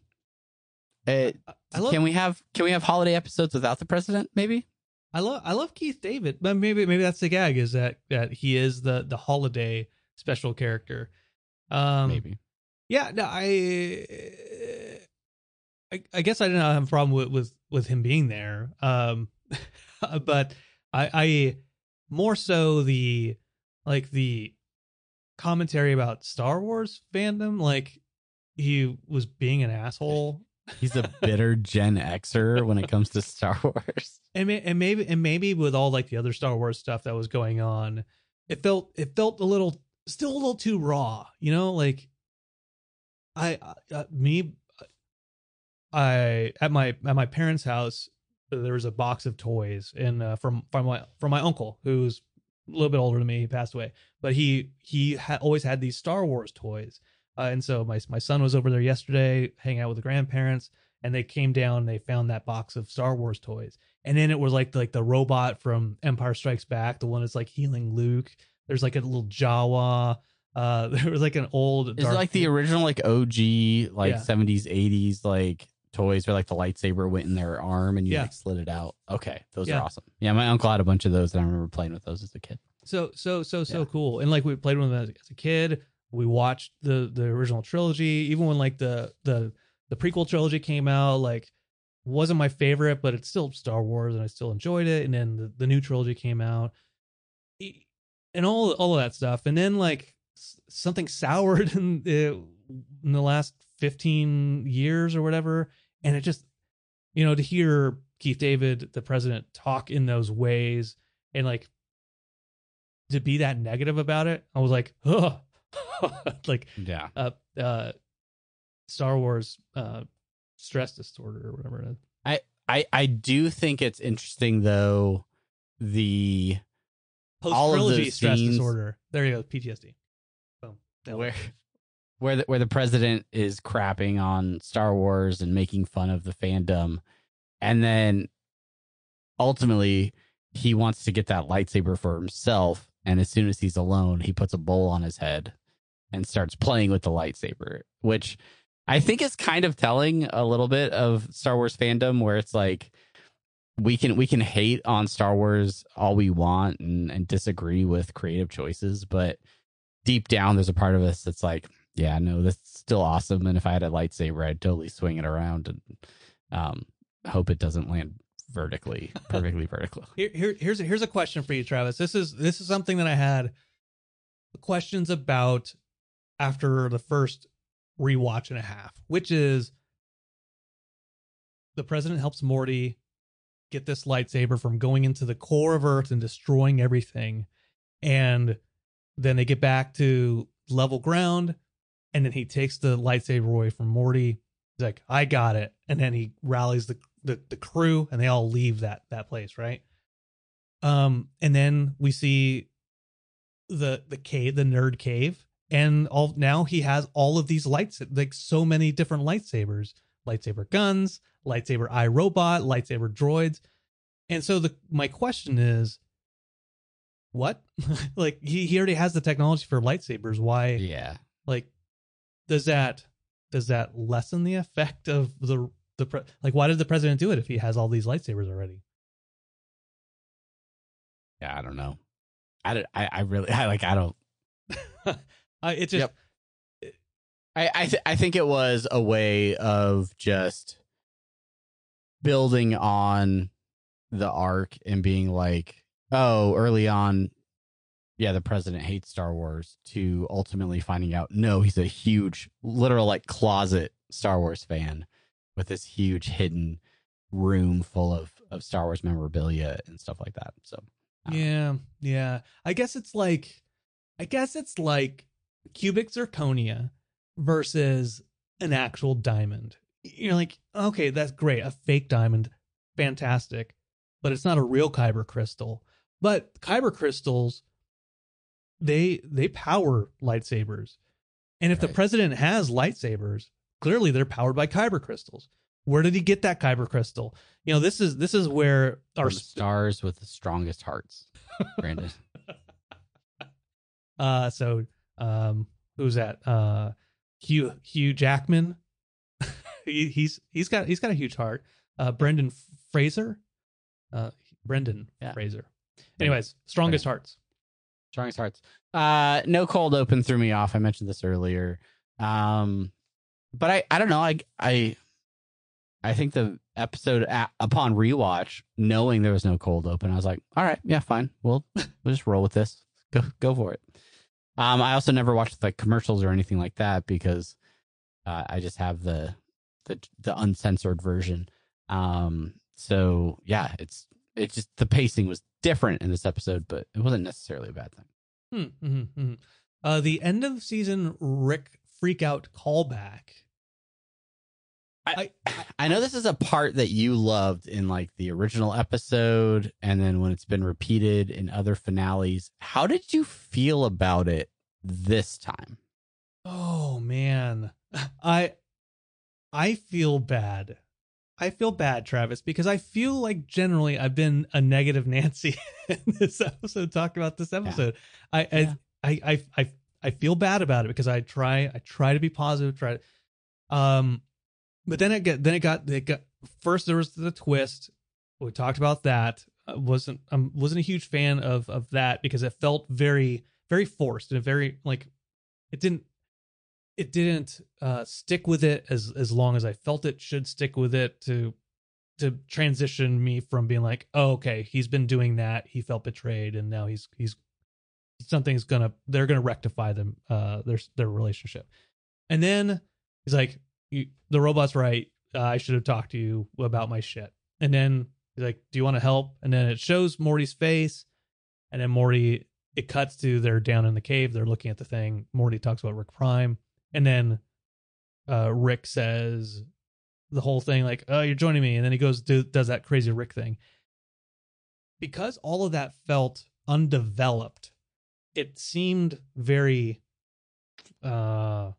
Uh, I love can we have can we have holiday episodes without the president? Maybe. I love I love Keith David, but maybe maybe that's the gag is that that he is the the holiday special character. Um, Maybe. Yeah, no, I, I, I guess I didn't have a problem with with, with him being there. Um, but I, I more so the like the commentary about Star Wars fandom, like he was being an asshole, He's a bitter Gen Xer when it comes to Star Wars. and may, and maybe and maybe with all like the other Star Wars stuff that was going on, it felt it felt a little still a little too raw, you know, like I uh, me I at my at my parents' house there was a box of toys and uh, from from my from my uncle who's a little bit older than me he passed away. But he he ha- always had these Star Wars toys. Uh, and so my my son was over there yesterday hanging out with the grandparents and they came down they found that box of Star Wars toys. And then it was like like the robot from Empire Strikes Back the one that's like healing Luke. There's like a little Jawa uh there was like an old Is it like the original like OG like Yeah. 70s 80s like toys where like the lightsaber went in their arm and you Yeah. like slid it out? Okay, those Yeah. are awesome. Yeah, my uncle had a bunch of those and I remember playing with those as a kid. so so so so Yeah. cool. And like we played with them as, as a kid. We watched the the original trilogy. Even when like the the the prequel trilogy came out, like wasn't my favorite, but it's still Star Wars, and I still enjoyed it. And then the, the new trilogy came out, and all all of that stuff. And then like something soured in the, in the last fifteen years or whatever, and it just you know to hear Keith David, the president, talk in those ways and like to be that negative about it, I was like, oh, like Yeah. uh, uh, Star Wars uh, stress disorder or whatever it is. I I do think it's interesting though the Post trilogy stress scenes- disorder. There you go, PTSD. Boom. Where where the, where the president is crapping on Star Wars and making fun of the fandom, and then ultimately he wants to get that lightsaber for himself. And as soon as he's alone, he puts a bowl on his head and starts playing with the lightsaber, which I think is kind of telling a little bit of Star Wars fandom, where it's like we can we can hate on Star Wars all we want and, and disagree with creative choices, but deep down there's a part of us that's like, yeah, no, that's still awesome. And if I had a lightsaber, I'd totally swing it around and um, hope it doesn't land vertically, perfectly vertical. Here, here, here's a, here's a question for you, Travis. This is this is something that I had questions about after the first rewatch and a half, which is the president helps Morty get this lightsaber from going into the core of Earth and destroying everything, and then they get back to level ground, and then he takes the lightsaber away from Morty. He's like, "I got it," and then he rallies the the, the crew, and they all leave that that place, right? Um, and then we see the the cave, the nerd cave, and all now he has all of these lights, like so many different lightsabers, lightsaber guns, lightsaber eye robot, lightsaber droids, and so the my question is, what? like he he already has the technology for lightsabers. Why? Yeah. like does that does that lessen the effect of the the pre- like why did the president do it if he has all these lightsabers already Yeah. I don't know. I, don't, I, I really, I like, I don't, I, it's just Yep. I I, th- I think it was a way of just building on the arc and being like, oh, early on, yeah, the president hates Star Wars. To ultimately finding out, no, he's a huge, literal like closet Star Wars fan with this huge hidden room full of of Star Wars memorabilia and stuff like that. So don't know. yeah yeah i guess it's like i guess it's like cubic zirconia versus an actual diamond you're like okay that's great a fake diamond fantastic but it's not a real kyber crystal but kyber crystals they they power lightsabers and if the president has lightsabers clearly they're powered by kyber crystals where did he get that kyber crystal you know this is this is where our stars with the strongest hearts, Brandon. Uh, so um, who's that? Uh, Hugh Hugh Jackman. he, he's he's got he's got a huge heart. Uh, Brendan Fraser. Uh, Brendan Yeah. Fraser. Anyways, strongest hearts. Strongest hearts. Uh, no cold open threw me off. I mentioned this earlier. Um, but I, I don't know. I, I, I think the episode upon rewatch, knowing there was no cold open, I was like, all right, yeah, fine. We'll, we'll just roll with this. Go, go for it. Um, I also never watched like commercials or anything like that because, uh, I just have the, the, the uncensored version. Um, so yeah, it's, it just, the pacing was different in this episode, but it wasn't necessarily a bad thing. Hmm, mhm, mhm. Uh, the end of season Rick freak out callback. I, I know this is a part that you loved in like the original episode and then when it's been repeated in other finales. How did you feel about it this time? Oh man, I I feel bad. I feel bad, Travis, because I feel like generally I've been a negative Nancy in this episode. Talking about this episode, I, Yeah. I I I I I feel bad about it because I try I try to be positive. Try, um, but then it get then it got it got first there was the twist. We talked about that. I wasn't I wasn't a huge fan of of that because it felt very very forced and very like it didn't it didn't uh stick with it as as long as I felt it should stick with it to to transition me from being like, oh, okay, he's been doing that, he felt betrayed, and now he's he's something's gonna they're gonna rectify them uh their their relationship, and then he's like, the robot's right, uh, I should have talked to you about my shit, and then he's like, do you want to help? And then it shows Morty's face, and then Morty it cuts to they're down in the cave, they're looking at the thing. Morty talks about Rick Prime, and then uh Rick says the whole thing like oh you're joining me. And then he goes do, does that crazy rick thing. Because all of that felt undeveloped it seemed very uh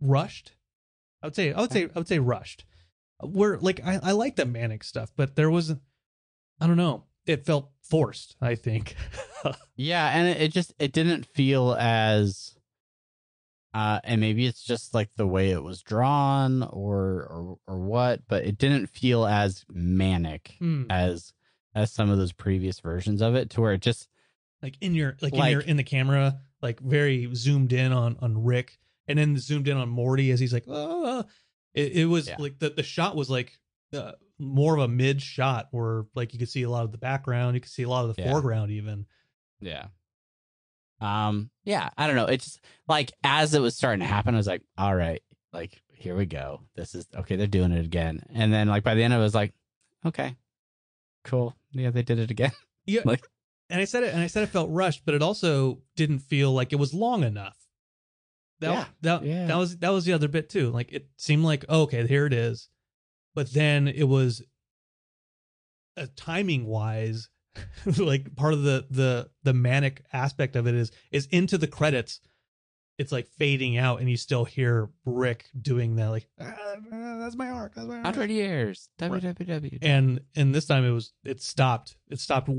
rushed. I would say i would say i would say rushed. Where like i, I like the manic stuff but there was i don't know it felt forced i think. Yeah, and it just it didn't feel as uh and maybe it's just like the way it was drawn or or or what, but it didn't feel as manic Hmm. as as some of those previous versions of it to where it just like in your like, in Like- your in the camera like very zoomed in on on rick and then zoomed in on morty as he's like oh it, it was Yeah. like the the shot was like uh, more of a mid shot where like you could see a lot of the background you could see a lot of the Yeah. foreground even Yeah. Um, yeah, I don't know. It's just like as it was starting to happen, I was like, all right, like here we go. This is okay, they're doing it again. And then like by the end I was like, okay, cool. Yeah, they did it again. yeah Like- and i said it and i said it felt rushed but it also didn't feel like it was long enough that Yeah. that, Yeah. that was that was the other bit too like it seemed like oh, okay here it is but then it was uh, timing wise like part of the the the manic aspect of it is is into the credits it's like fading out and you still hear rick doing that like "Ah, that's my arc that's my arc Hundred years. Right. www. and and this time it was it stopped it stopped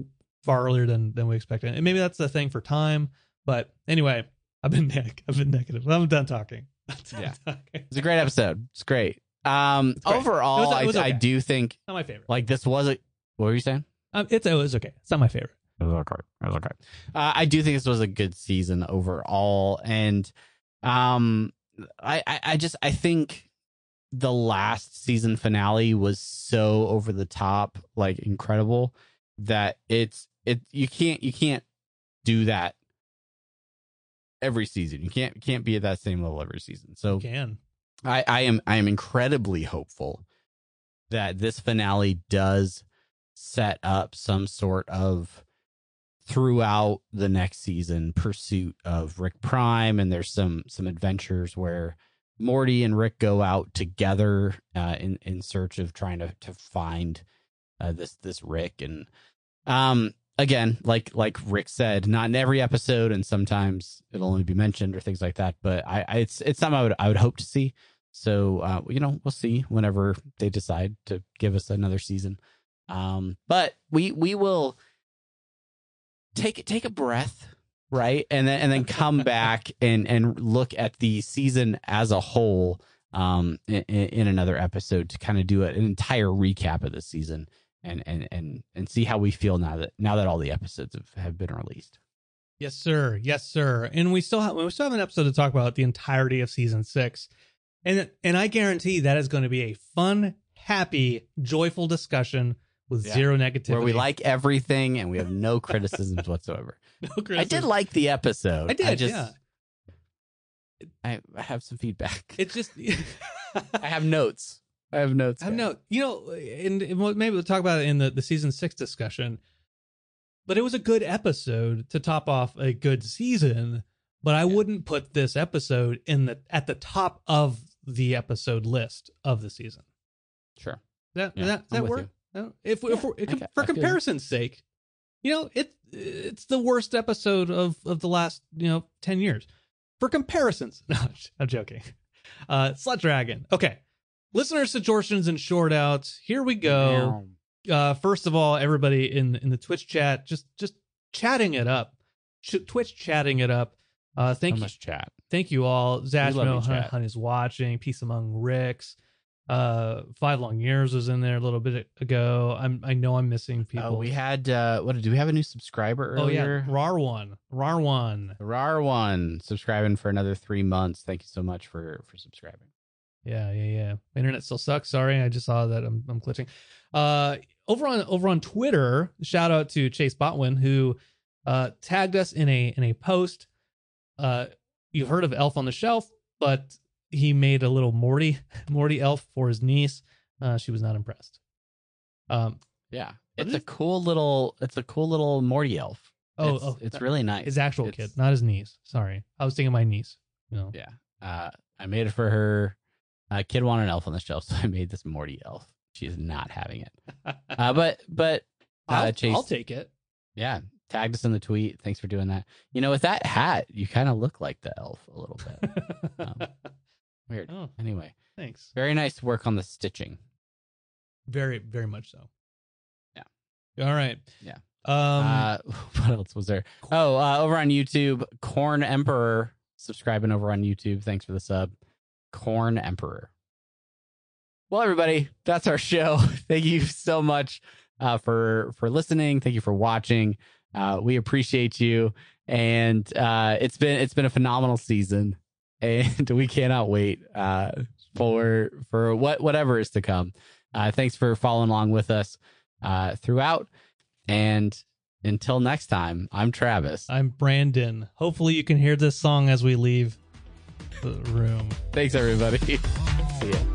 far earlier than than we expected and maybe that's the thing for time but anyway i've been neg- i've been negative i'm done talking I'm done Yeah. talking. It's a great episode. It's great. Um, It's great. overall, It was- it was I, I do think not my favorite like this was a. What were you saying? Um, it's it was okay it's not my favorite It was okay. It was okay. Uh, I do think this was a good season overall, and um, I, I, I just I think the last season finale was so over the top, like incredible, that it's it you can't you can't do that every season. You can't can't be at that same level every season. So you can I, I am I am incredibly hopeful that this finale does set up some sort of throughout the next season pursuit of Rick Prime and there's some some adventures where Morty and Rick go out together uh, in in search of trying to to find uh, this this Rick. And um again like like Rick said not in every episode and sometimes it'll only be mentioned or things like that but I, I it's it's something I would I would hope to see. So uh you know we'll see whenever they decide to give us another season um but we we will take take a breath right? And then and then come back and and look at the season as a whole um in, in another episode to kind of do an entire recap of the season and and and and see how we feel now that now that all the episodes have, have been released. Yes sir. Yes sir. And we still have we still have an episode to talk about the entirety of season six. And and i guarantee that is going to be a fun happy joyful discussion with Yeah. zero negativity where we like everything and we have no criticisms whatsoever no i did like the episode i did i just yeah I, I have some feedback it's just i have notes i have notes I guys. know, you know, and, and maybe we'll talk about it in the, the season six discussion. But it was a good episode to top off a good season. But I Yeah. wouldn't put this episode in the at the top of the episode list of the season. sure That Yeah, that that with work? No? If, if Yeah, if, for I feel comparison's sake, you know, it it's the worst episode of of the last you know ten years. For comparisons, no, I'm joking. Uh, Slut Dragon. Okay, listener suggestions and short outs. Here we go. Uh, first of all, everybody in in the Twitch chat, just just chatting it up. Twitch chatting it up. Uh, thank so you, much chat thank you all. love you, Zachmo chat. Hun is watching. Peace among Ricks. Uh, Five Long Years was in there a little bit ago. I'm I know I'm missing people. Oh, we had uh what do we have a new subscriber Oh yeah, earlier? Rar one, Rar one. Rar one subscribing for another three months. Thank you so much for for subscribing. Yeah, yeah, yeah. Internet still sucks. Sorry, I just saw that I'm I'm glitching. Uh, over on over on Twitter, shout out to Chase Botwin who uh tagged us in a in a post. Uh, you've heard of Elf on the Shelf, but he made a little Morty Morty elf for his niece. Uh, she was not impressed. Um, Yeah, it's a cool little it's a cool little Morty elf. oh, it's, oh, it's that- really nice. his actual It's- kid, not his niece. Sorry, I was thinking my niece. You know, Yeah, uh, I made it for her. Uh, kid wanted an elf on the shelf, so I made this Morty elf. She's not having it. Uh, but but uh, I'll, Chase, I'll take it. yeah, tagged us in the tweet. Thanks for doing that. You know, with that hat, you kind of look like the elf a little bit. Um, Weird. oh, Anyway, thanks. very nice work on the stitching. Very, very much so. Yeah. All right. Yeah. Um. uh, what else was there? Oh, uh, over on YouTube, Corn Emperor subscribing over on YouTube. Thanks for the sub, Corn Emperor. Well, everybody, that's our show. Thank you so much uh, for for listening. Thank you for watching. Uh, we appreciate you, and uh, it's been it's been a phenomenal season, and we cannot wait uh, for for what whatever is to come. Uh, thanks for following along with us uh, throughout. And until next time, I'm Travis. I'm Brandon. Hopefully, you can hear this song as we leave the room. Thanks, everybody. See ya.